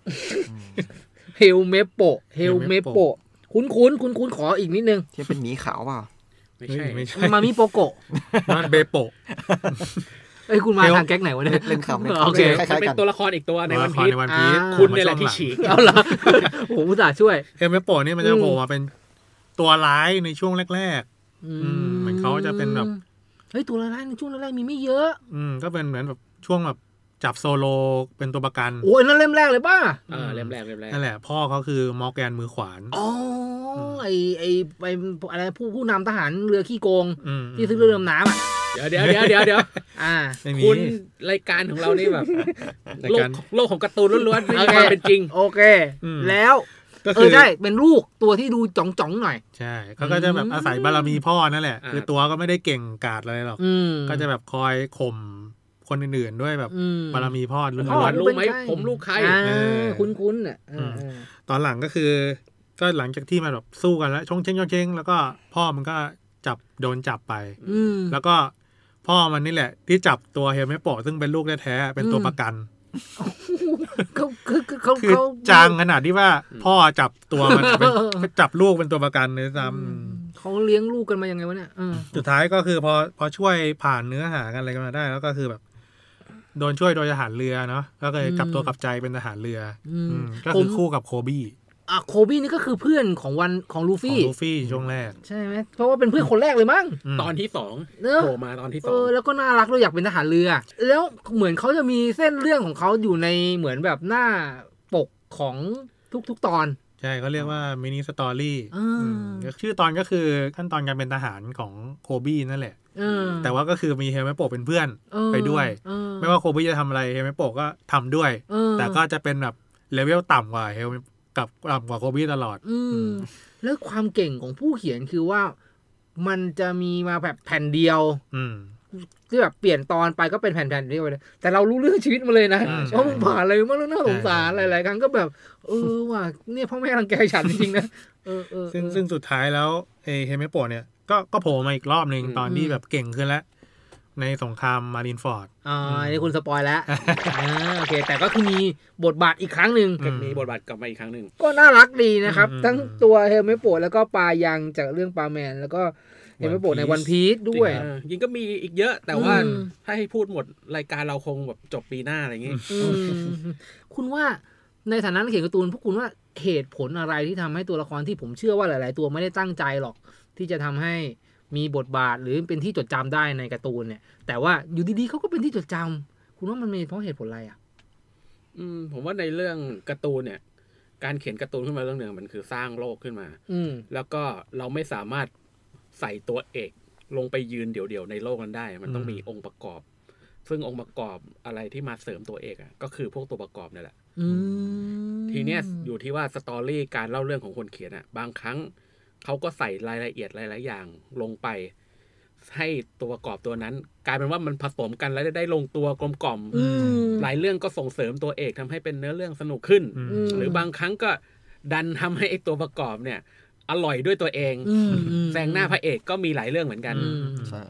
เฮลเมโปเฮลเมโปคุ้นคุ้นคุ้นคุ้นๆขออีกนิดนึงที่เป็นหมีขาวเปล่าไม่ใช่เฮ้ยไม่ใช่มามิโปโกะนั่นเบโปเอ้ยคุณมาเฮลทางแก๊กไหนวะเนี่ยเล่นคำเล่นโอคำเคคมันล้ายเป็ๆนกันตัวละครอีกตัวในตัววันละครพีชในวันพีชอ่าคุณเนี่ยแหละที่ฉีกเอาละโอ้โหอุตส่าห์ช่วยเฮลเมปโปนี่มันจะโผล่มาเป็นตัวร้ายในช่วงแรกอืมเหมือนเขาจะเป็นแบบเฮ้ยตัวละลายในช่วงแรกๆมีไม่เยอะๆอืมก็เป็นเหมือนแบบช่วงแบบจับโซโลเป็นตัวประกัน โอ้ยนั่นเล่มแรกเลยป่ะเออเล่มแรกเล่มแรกนั่นแหละพ่อเขาคือมอร์แกนมือขวานอ๋อไอไอไออะไรผู้ผู้นำทหารเรือขี้โกงอืมที่ซื้อเรือดำน้ำอะ เดี๋ยวเดี๋ยวเดี๋ยวเดี๋ยวเดี๋ยวอ่าไม่มี คุณรายการของเรานี่แบบรายโลการกโลกของการ์ตูนล้วนๆไม่มีโอเคความเป็นจริง โอเค อืม แล้วก็เอคืออใช่เป็นลูกตัวที่ดูจ่องจ่องๆหน่อย ใช่เขาก็จะแบบอาศัยบารมีพ่อนั่นแหละ อ่า คือตัวก็ไม่ได้เก่งกาจอะไรหรอก อืมก็จะแบบคอยข่มคนอื่นๆด้วยแบบอืม บารมีพ่อล้พ่อ วนรู้ไหมเป็นใคร ผมลูกใคร อ่าเออคุ้นคุ้นๆอะเออมเออๆตอนหลังก็คือ ก็หลังจากที่มันแบบสู้กันแล้วชงเชงชงเชงแล้วก็พ่อมันก็จับโดนจับไป อืม แล้วก็ พ่อมันนี่แหละ ที่จับตัวเฮลเมโปะซึ่งเป็นลูกแท้ๆเป็นตัวอืมประกันเขาคือคือเขาคือเขาจางขนาดที่ว่า พ่อจับตัวมันเป็นจับลูกเป็นตัวประกันเลยซ้อืมเขาเลี้ยงลูกกันมายังไงวะเนี่ยเออำสุดท้ายก็คือพอพอช่วยผ่านเนื้อหากันอะไรกันมาได้ แล้วก็คือแบบ โดนช่วยโดยทหารเรือเนาะแล้วก็เลยกลับตัวกลับใจเป็นทหารเรืออืมอืมก็ผคืมอคู่กับโคบี้ อะโคบี้นี่ก็คือเพื่อนของวันของลูของฟี่ ลูฟี่ช่วงแรก ใช่ไหมเพราะว่าเป็นเพื่อนคนแรกเลยมั้ง ม ตอนที่สองเนอะ โผล่มาตอนที่สเอองอแล้วก็น่ารักด้วยอยากเป็นทหารเรือ แล้วเหมือนเขาจะมีเส้นเรื่องของเขาอยู่ในเหมือนแบบหน้าปกของทุกๆตอน ใช่เขาเรียกว่า mini story อ่า ชื่อตอนก็คือขั้นตอนการเป็นทหารของโคบี้นั่นแหละ เออแต่ว่าก็คือมีเฮลเมปโปะเป็นเพื่อน เออไปด้วย เออไม่ว่าโคบี้จะทำอะไรเฮลเมปโปะก็ทำด้วย เออแต่ก็จะเป็นแบบเลเวลต่ำกว่าเฮล กับต่ำกว่าโคบี้ตลอด อือืมมแล้วความเก่งของผู้เขียนคือว่ามันจะมีมาแบบแผ่นเดียว อืมที่แบบเปลี่ยนตอนไปก็เป็นแผ่นๆเดียวไปเลยแต่เรารู้เรื่องชีวิตมาเลยนะอืมว่ามึงผ่านอะไรมาแล้วน่าสงสารใช่หลายๆครั้งก็แบบ เออว่ะเนี่ยพ่อแม่รังแกฉันจริงๆนะเออเออซึ่งเออซึ่งสุดท้ายแล้วเอเฮลเมปโปะเนี่ยก็ก็โผล่มาอีกรอบหนึ่งอืมตอนที่อืมแบบเก่งขึ้นแล้ว ในสงครามมารินฟอร์ดอ่าอันนี้คุณสปอยแล้วอ่าโอเค แต่ก็คือมีบทบาทอีกครั้งหนึ่งอืก็มีบทบาทกลับมาอีกครั้งหนึ่งก็น่ารักดีนะครับอืมทั้งตัวเฮลเมโปะแล้วก็ปลายังจากเรื่องปลาแมน แล้วก็เฮลเมโปะ One ใน Piece วันพีซด้วยเออยิงก็มีอีกเยอะ แต่ว่าอืมถ้าให้พูดหมดรายการเราคงแบบจบปีหน้าอะไรอย่างงี้อืมคุณว่าในฐานะนักเขียนการ์ตูนพวกคุณว่าเหตุผลอะไรที่ทำให้ตัวละครที่ผมเชื่อว่าหลาย ๆ ตัวไม่ได้ตั้งใจหรอก ที่จะทำให้ มีบทบาทหรือเป็นที่จดจำได้ในการ์ตูนเนี่ย แต่ว่าอยู่ดีๆเขาก็เป็นที่จดจำคุณว่ามันเป็นเพราะเหตุผลอะไรอะ อืม ผมว่าในเรื่องการ์ตูนเนี่ย การเขียนการ์ตูนขึ้นมาเรื่องหนึ่งมันคือสร้างโลกขึ้นมา อืมแล้วก็เราไม่สามารถใส่ตัวเอกลงไปยืนเดี่ยวๆในโลกนั้นได้ มันต้องอืมมีองค์ประกอบ ซึ่งองค์ประกอบอะไรที่มาเสริมตัวเอกอะ ก็คือพวกตัวประกอบนี่แหละอืมทีเนี้ยอยู่ที่ว่าสตอรี่การเล่าเรื่องของคนเขียนอะ บางครั้ง เขาก็ใส่รายละเอียดหลาย ๆ อย่างลงไป ให้ตัวประกอบตัวนั้น กลายเป็นว่ามันผสมกันแล้วได้ลงตัวกลมกล่อมอืมหลายเรื่องก็ส่งเสริมตัวเอกทำให้เป็นเนื้อเรื่องสนุกขึ้นอืมอืมหรือบางครั้งก็ดันทำให้ไอ้ตัวประกอบเนี่ย อร่อยด้วยตัวเองอืมอืมแซงหน้าพระเอกก็มีหลายเรื่องเหมือนกันอืมใช่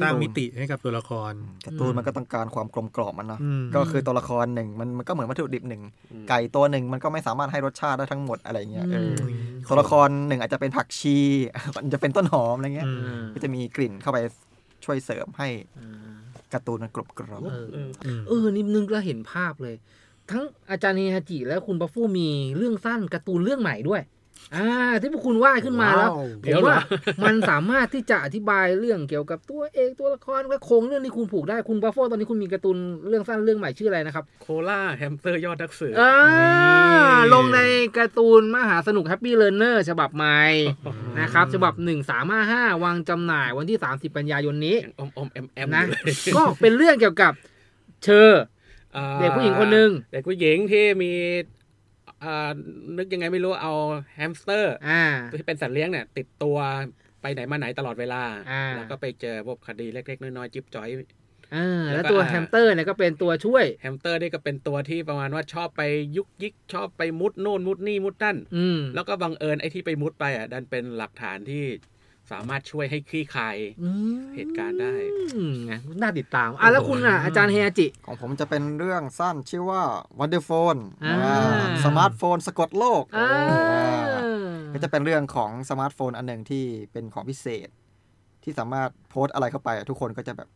สร้างมิติให้กับตัวละครการ์ตูนมันก็ต้องการความกลมกล่อมมันเนาะอืมก็คือตัวละครหนึ่งมันมันก็เหมือนวัตถุดิบหนึ่งอืมไก่ตัวหนึ่งมันก็ไม่สามารถให้รสชาติได้ทั้งหมดอะไรเงี้ยเอออืมตัวละครหนึ่งอาจจะเป็นผักชีมันจะเป็นต้นหอมอะไรเงี้ยอืมก็จะมีกลิ่นเข้าไปช่วยเสริมให้การ์ตูนมันกรอบกรอบเออเอออืมเออนี่นึกแล้วเห็นภาพเลย ทั้งอาจารย์เฮฮาจิและคุณบัฟฟูมีเรื่องสั้นการ์ตูนเรื่องใหม่ด้วย อ่าที่พวกคุณว่าขึ้นมาแล้วเดี๋ผยวมเหรอ ว่ามันสามารถที่จะอธิบายเรื่องเกี่ยวกับตัวเอกตัวละครและโครงเรื่องที่คุณผูกได้คุณบัฟฟูตอนนี้คุณมีการ์ตูนเรื่องสั้นเรื่องใหม่ชื่ออะไรนะครับโคล่าแฮมสเตอร์ยอดนักสืบ อ่านี่ ลงในการ์ตูนมหาสนุกแฮปปี้เล r ร์เนอร์ฉบับใหม่ นะครับฉบับ 1355วางจำหน่ายวันที่ 30 กันยายนนี้ ยังอมอมแอมแอมนะ อยู่เลยก็เป็นเรื่องเกี่ยวกับเชอร์อ่าเด็กผู้หญิงคนหนึ่ง เด็กผู้หญิงที่มีอ่า นึกยังไงไม่รู้เอาแฮมสเตอร์อ่าที่เป็นสัตว์เลี้ยงเนี่ย ติดตัวไปไหนมาไหนตลอดเวลาอ่าแล้วก็ไปเจอพวกคดีเล็กๆ น้อยๆ จิ๊บจ้อยอ่าแล้วแล้วก็ตัวอ่าแฮมสเตอร์เนี่ยก็เป็นตัวช่วยแฮมสเตอร์นี่ก็เป็นตัวที่ประมาณว่าชอบไปยุกยิกชอบไปมุดโน่นมุดนี่มุดนั่นอืมแล้วก็บังเอิญไอ้ที่ไปมุดไปอะดันเป็นหลักฐานที่ สามารถช่วยให้คลี่คลายอืมเหตุการณ์ได้อืมไงน่าติดตาม อะแล้วคุณอะ อาจารย์เฮฮาจิ ของผมจะเป็นเรื่องสั้นชื่อว่า Wonder Phone อ่าสมาร์ทโฟนสะกดโลกอ่าก็จะเป็นเรื่องของสมาร์ทโฟนอันหนึ่งที่เป็นของพิเศษ ที่สามารถโพสต์อะไรเข้าไป ทุกคนก็จะแบบ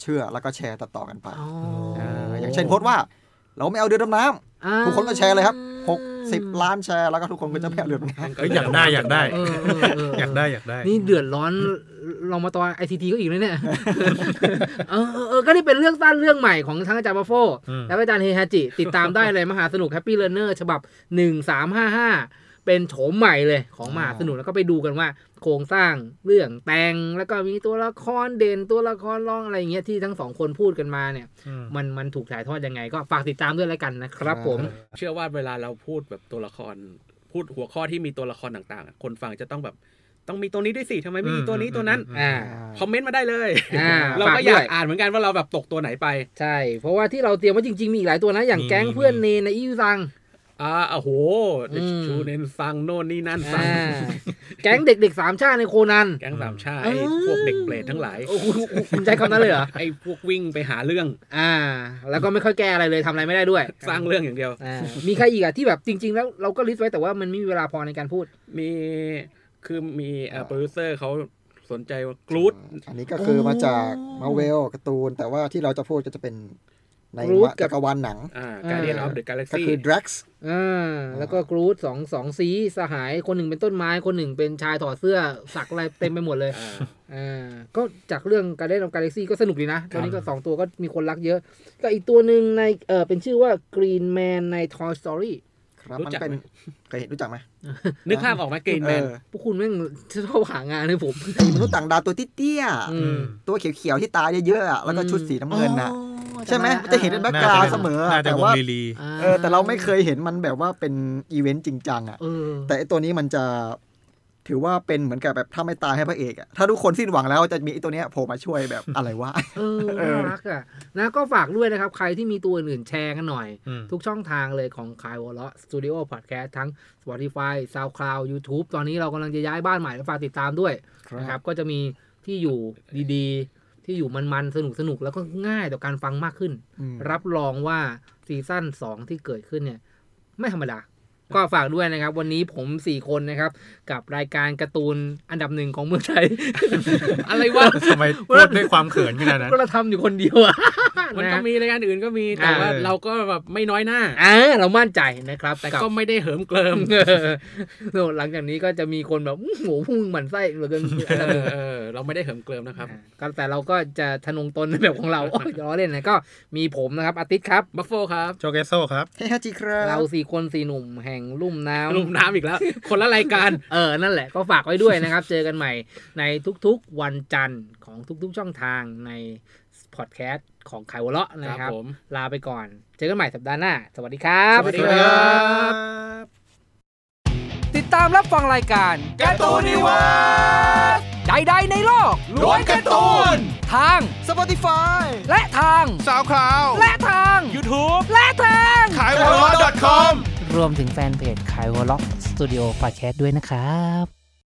เชื่อแล้วก็แชร์ต่อๆกันไปอ๋อเอออย่างเช่นโพสต์ว่า เราไม่เอาเรือดำน้ำอ่าทุกคนก็แชร์เลยครับหก สิบล้านแชร์แล้วก็ทุกคนก็จะไม่เอาเรือดำน้ำเอ้ยอยากได้อยากได้เออเออเอออยากได้อยากได้ นี่เดือดร้อนเรามาตอนไอทีทีก็อีกนะเนี่ยเออเออเออก็นี่เป็นเรื่องสั้นเรื่องใหม่ของทั้งอาจารย์บัฟโฟอืมและอาจารย์เฮฮาจิ ติดตามได้เลยมหาสนุกแฮปปี้เล r ร์เนอร์ฉบับ1355เป็นโฉมใหม่เลยของมหาสนุกแล้วก็ไปดูกันว่า โครงสร้างเรื่องแต่งแล้วก็มีตัวละครเด่นตัวละครรองอะไรอย่างเงี้ยที่ทั้งสองคนพูดกันมาเนี่ยอืมมันมันถูกถ่ายทอดยังไง ก็ฝากติดตามด้วยแล้วกันนะครับ ผม เชื่อว่าเวลาเราพูดแบบตัวละคร พูดหัวข้อที่มีตัวละครต่างๆอะคนฟังจะต้องแบบต้องมีตัวนี้ด้วยสิทำไมไม่มีตัวนี้ตัวนั้นอ่าคอมเมนต์มาได้เลยอ่าเราฝากก็ด้วยอยากอ่านเหมือนกันว่าเราแบบตกตัวไหนไป ใช่ เพราะว่าที่เราเตรียมไว้จริง ๆ มีอีกหลายตัวนะ อย่างมีแก๊งมีเพื่อนเนในอิวซัง อ่าโอ้โหอืมชูเนนฟังโน่นนี่นั่นฟังอ่าแก๊งเด็กๆสามชาติในโคนัน แก๊งสามชาติไอ้พวกเด็กเปรตทั้งหลายโอ้โหคุณใช้คำนั้นเลยเหรอ ไอ้พวกวิ่งไปหาเรื่อง อ่า แล้วก็ไม่ค่อยแก้อะไรเลยทำอะไรไม่ได้ด้วย สร้างเรื่องอย่างเดียวอ่ามีใครอีกอะที่แบบจริง ๆ แล้วเราก็ list ไว้แต่ว่ามันไม่มีเวลาพอในการพูด มีคือมีเอ่อโปรดิวเซอร์เขาสนใจว่ากรูดอันนี้ก็คือมาจากโอ้มาเวลการ์ตูน แต่ว่าที่เราจะพูดก็จะเป็น ใน Groot กับจักรวาลหนังอ่า Guardians of the Galaxy คือ Drax อ่าแล้วก็ Groot สองสองสีสหายคนหนึ่งเป็นต้นไม้คนหนึ่งเป็นชายถอดเสื้อสักอะไรเต็มไปหมดเลยอ่าอ่าก็จากเรื่อง Guardians of the Galaxy ก็สนุกดีนะ ตอนนี้ก็สองตัวก็มีคนรักเยอะก็อีกตัวหนึ่งในเออเป็นชื่อว่า Green Man ใน Toy Story ครับรู้มันจักเป็นไหมเคยเห็นรู้จักไหมนึกภาพออกไหม Green Man เออพวกคุณแม่งชอบหางานให้ผม ไอ้มนุษย์ต่างดาวตัวเตี้ยๆอืมตัวเขียวๆที่ตาเยอะๆอะแล้วก็ชุดสีน้ำเงินนะอ๋อใช่ไหมจำด้มันจะเห็นเป็น background เสมอน่าอะจะแต่วงว่าลีลีอ่เออแต่เราไม่เคยเห็นมันแบบว่าเป็นอีเวนต์จริงจังอะเออแต่ไอตัวนี้มันจะ ถือว่าเป็นเหมือนกับแบบท่าไม้ตายให้พระเอกอะถ้าทุกคนสิ้นหวังแล้วจะมีไอตัวเนี้ยโผล่มาช่วยแบบอะไรวะเออน่ารักอะนะก็ฝากด้วยนะครับ ใครที่มีตัวอื่นๆแชร์กันหน่อยอืมทุกช่องทางเลยของขายหัวเราะสตูดิโอพอดแคสต์ทั้ง Spotify SoundCloud YouTube ตอนนี้เรากำลังจะย้ายบ้านใหม่ฝากติดตามด้วยนะครับก็จะมีที่อยู่ดีๆ ที่อยู่มันๆ สนุกๆแล้วก็ง่ายต่อการฟังมากขึ้นอืมรับรองว่าซีซั่น2ที่เกิดขึ้นเนี่ย ไม่ธรรมดา ก็ฝากด้วยนะครับ วันนี้ผม4คนนะครับ กับรายการการ์ตูนอันดับหนึ่งของเมืองไทย อะไรวะทำไมพูดด้วยความเขินขนาดนั้นก็เราทำอยู่คนเดียวอะ มันก็นะมีรายการอื่นก็มีแต่ว่าเออเราก็แบบไม่น้อยหน้าอ่าเรามั่นใจนะครับ แต่กับก็ไม่ได้เหิมเกลิมเออหลังจากนี้ก็จะมีคนแบบอื้อโหพวกมึงหมั่นไส้เหลือเกินเออเออเราไม่ได้เหิมเกลิมนะครับอ่าก็แต่เราก็จะทะนงตนในแบบของเราโอ้ยล้อเล่นนะก็มีผมนะครับอาทิตย์ครับบัฟโฟครับโจเกโซครับเฮ้ฮาจิครับเราสี่คนสี่หนุ่มแห่งลุ่มน้ำลุ่มน้ำอีกแล้ว คนละรายการเออนั่นแหละก็ฝากไว้ด้วยนะครับ เจอกันใหม่ในทุกๆวันจันทร์ของทุกๆช่องทางใน พอดแคสต์ของไขวะเลาะนะคครัรับบผมลาไปก่อน เจอกันใหม่สัปดาห์หน้า สวัสดีครับ สวัสดีครับ ติดตามรับฟังรายการการ์ตูนนิเวิร์สใดๆในโลกล้วนการ์ตูน ทาง Spotify และทาง SoundCloud และทาง YouTube และทางขายหัวเราะ .com รวมถึงแฟนเพจขายหัวล็อกสตูดิโอพอดแคสต์ด้วยนะครับ